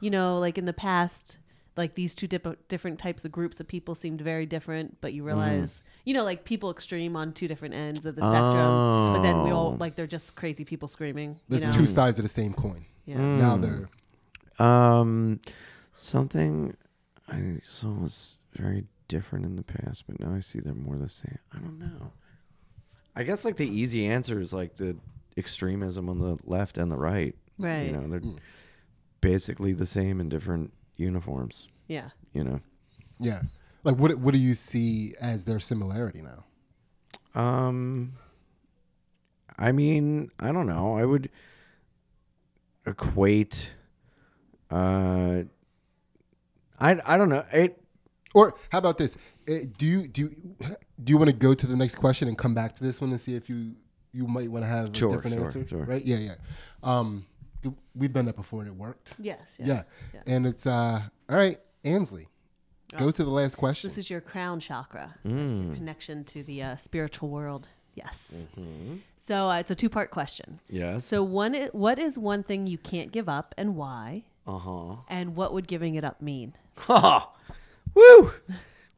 you know, like in the past. Like these two dip- different types of groups of people seemed very different, but you mm-hmm. realize, you know, like people extreme on two different ends of the spectrum. But then we all Oh. like they're just crazy people screaming. You They're know, two sides of the same coin. yeah. Mm. Now they're Um, something I saw was very different in the past, but now I see they're more the same. I don't know. I guess like the easy answer is like the extremism on the left and the right. Right. You know, they're mm. basically the same in different uniforms. yeah. You know. yeah. Like what what do you see as their similarity now? Um, I mean, I don't know. I would equate. Uh, I I don't know. It Or how about this? Eh, Do you do you, do you want to go to the next question and come back to this one and see if you you might want to have Sure, a different sure, answer? sure. Right? Yeah, yeah. Um, we've done that before and it worked. Yes. Yeah. Yeah. And it's uh all right, Ansley. Go to the last question. This is your crown chakra, Mm. your connection to the uh, spiritual world. Yes. Mm-hmm. So uh, it's a two part question. yes. So one, i- what is one thing you can't give up and why? Uh huh. And what would giving it up mean? Ha! Woo!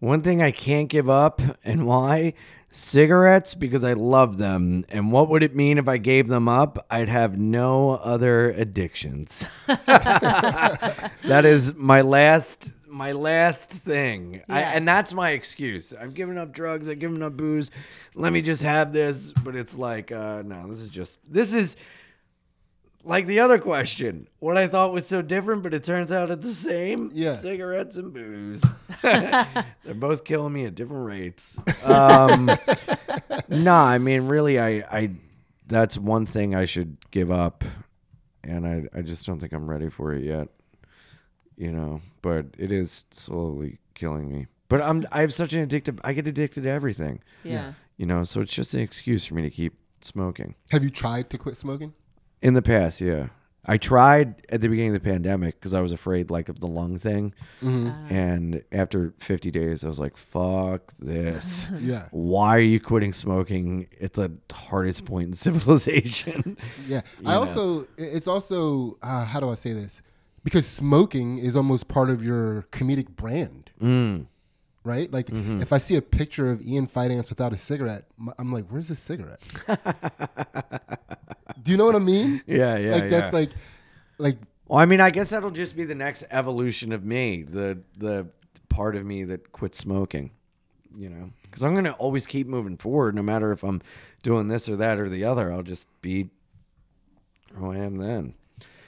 One thing I can't give up, and why? Cigarettes, because I love them. And what would it mean if I gave them up? I'd have no other addictions. that is my last my last thing. I, and that's my excuse. I've given up drugs, I've given up booze. Let me just have this. But it's like, uh, no, this is just this is like the other question. What I thought was so different, but it turns out it's the same. Yeah. Cigarettes and booze. They're both killing me at different rates. Um, nah, I mean, really, I, I, that's one thing I should give up, and I, I just don't think I'm ready for it yet. You know, but it is slowly killing me. But I'm, I have such an addictive. I get addicted to everything. Yeah. You know, so it's just an excuse for me to keep smoking. Have you tried to quit smoking? In the past, yeah. I tried at the beginning of the pandemic because I was afraid like of the lung thing. And after 50 days, I was like, fuck this. Yeah. Why are you quitting smoking at the hardest point in civilization? Yeah. I also it's also uh, how do I say this? Because smoking is almost part of your comedic brand. mm. Right? Like Mm-hmm. if I see a picture of Ian Fidance without a cigarette, I'm like, where's the cigarette? Do you know what I mean? Yeah, yeah. like that's yeah. like like Well, I mean, I guess that'll just be the next evolution of me, the the part of me that quit smoking. You know, because I'm gonna always keep moving forward, no matter if I'm doing this or that or the other. I'll just be who I am then.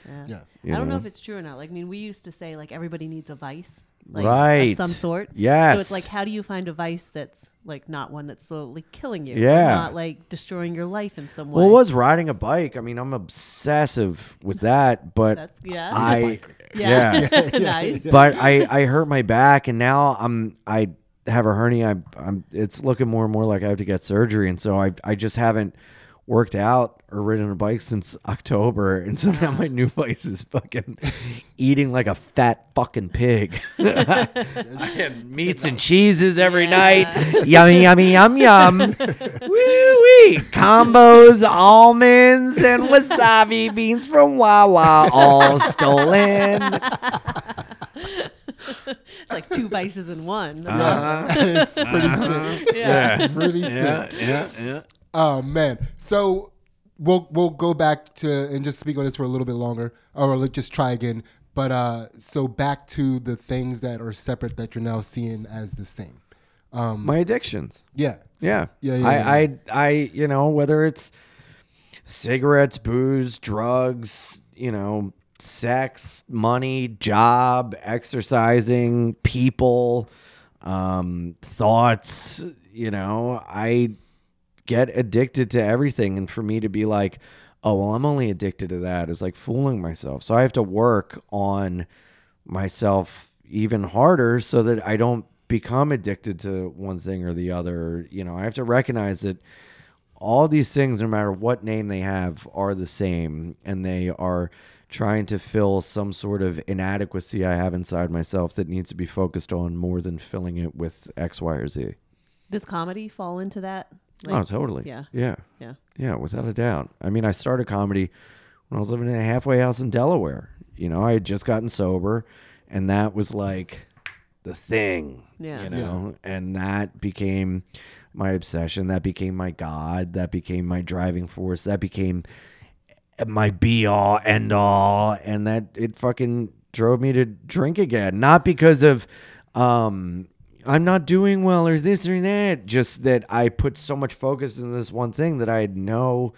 Yeah. yeah. I don't know know? if it's true or not. Like, I mean, we used to say like everybody needs a vice, like Right. of some sort. Yes. So it's like, how do you find a vice that's like not one that's slowly killing you? Yeah. Not like destroying your life in some way. Well, it was riding a bike. I mean, I'm obsessive with that, but That's yeah. I yeah. yeah. nice. but I I hurt my back and now I'm I have a hernia. I'm, I'm it's looking more and more like I have to get surgery, and so I I just haven't worked out or ridden a bike since October, and somehow my new vice is fucking eating like a fat fucking pig. I had meats and cheeses every night. Yummy, yummy, yum, yum. Woo wee. Combos, almonds, and wasabi beans from Wawa, all stolen. It's like two vices in one. That's Uh-huh. it's pretty sick. Yeah. Pretty sick. Yeah, yeah, yeah. Oh man. So we'll we'll go back to and just speak on this for a little bit longer, or let's just try again. But uh, so back to the things that are separate that you're now seeing as the same. My addictions. Yeah. Yeah. Yeah. Yeah. I, yeah. I, I, you know, whether it's cigarettes, booze, drugs, you know, sex, money, job, exercising, people, um, thoughts. You know, I get addicted to everything. And for me to be like, oh, well, I'm only addicted to that is like fooling myself. So I have to work on myself even harder so that I don't become addicted to one thing or the other. You know, I have to recognize that all these things, no matter what name they have, are the same and they are trying to fill some sort of inadequacy I have inside myself that needs to be focused on more than filling it with X, Y, or Z. Does comedy fall into that? Oh, totally. yeah. Yeah. Yeah. Yeah, without a doubt. I mean, I started comedy when I was living in a halfway house in Delaware. You know, I had just gotten sober, and that was like the thing. Yeah. You know, and that became my obsession. That became my God. That became my driving force. That became my be all end all. And that it fucking drove me to drink again. Not because of, um, I'm not doing well or this or that. Just that I put so much focus in this one thing that I had no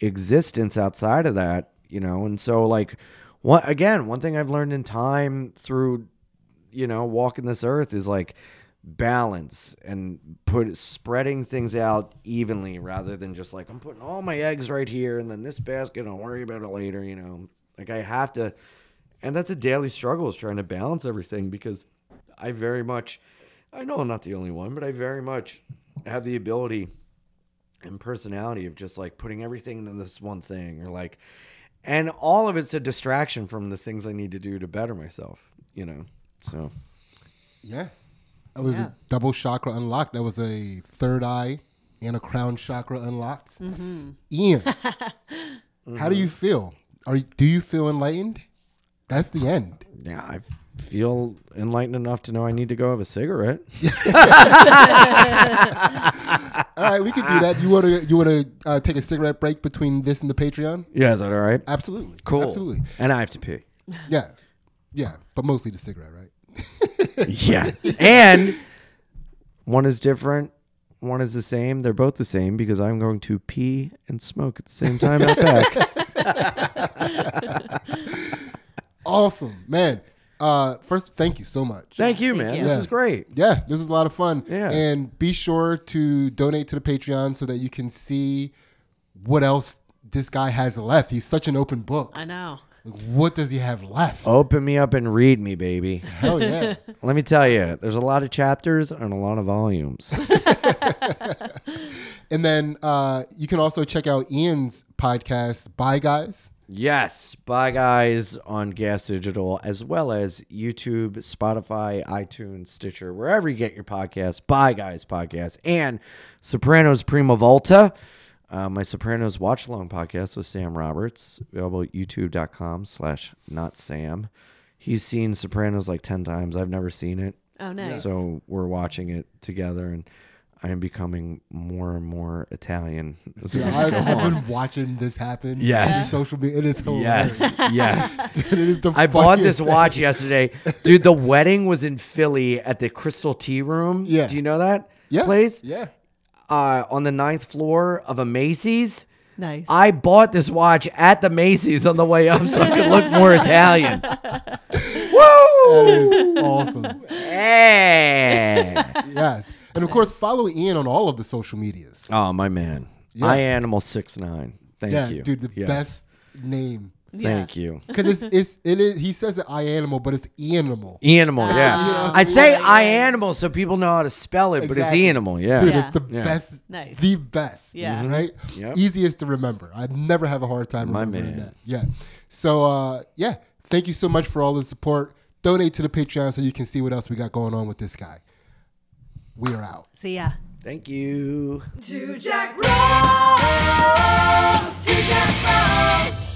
existence outside of that, you know. And so, like, what again? One thing I've learned in time through, you know, walking this earth is like balance and put spreading things out evenly rather than just like I'm putting all my eggs right here and then this basket I'll worry about it later, you know. Like I have to and that's a daily struggle is trying to balance everything because I very much I know I'm not the only one, but I very much have the ability and personality of just like putting everything into this one thing or like and all of it's a distraction from the things I need to do to better myself, you know. So Yeah. That was Yeah. a double chakra unlocked. That was a third eye and a crown chakra unlocked. Mm-hmm. Ian, how do you feel? Are you, do you feel enlightened? That's the end. yeah, I feel enlightened enough to know I need to go have a cigarette. All right, we can do that. You want to you want to uh, take a cigarette break between this and the Patreon? Yeah, is that all right? Absolutely. Cool. Absolutely. And I have to pee. Yeah. Yeah, but mostly the cigarette, right? yeah. And one is different, one is the same. They're both the same because I'm going to pee and smoke at the same time out back. Awesome, man. Uh, first, thank you so much. Thank you, Thank man. you. This Yeah. is great. Yeah, this is a lot of fun. Yeah. And be sure to donate to the Patreon so that you can see what else this guy has left. He's such an open book. I know. What does he have left? Open me up and read me, baby. Hell yeah. Let me tell you, there's a lot of chapters and a lot of volumes. and then uh, you can also check out Ian's podcast, Bye Guys. Yes. Bye, guys, on Gas Digital, as well as YouTube, Spotify, iTunes, Stitcher, wherever you get your podcasts. Bye, guys, podcast, and Sopranos Prima Volta. Uh, my Sopranos watch along podcast with Sam Roberts, available at youtube.com slash not Sam. He's seen Sopranos like 10 times. I've never seen it. Oh, nice. So we're watching it together, and I am becoming more and more Italian as Yeah, I've, I've been watching this happen. Yes. on social media. It is hilarious. Yes, yes. Dude, it is the I bought this thing. watch yesterday, dude. The wedding was in Philly at the Crystal Tea Room. Yeah. do you know that Yeah. place? Yeah. Uh, on the ninth floor of a Macy's. nice. I bought this watch at the Macy's on the way up so I could look more Italian. Woo! That is awesome. Hey. Yes. And of course, follow Ian on all of the social medias. Oh my man, Yeah. I animal six nine. Thank yeah, you, dude, the Yes. best name. Thank you. Because it's, it's it is he says it I animal, but it's animal. Animal, yeah. Ah. I say I animal so people know how to spell it, but it's Exactly. animal, yeah. Dude, Yeah. it's the Yeah. best, Nice. the best. Yeah. Right? Yep. Easiest to remember. I never have a hard time My remembering man. that. Yeah. So, uh, yeah, thank you so much for all the support. Donate to the Patreon so you can see what else we got going on with this guy. We are out. See ya. Thank you. Two Jack Rose, two Jack Rose.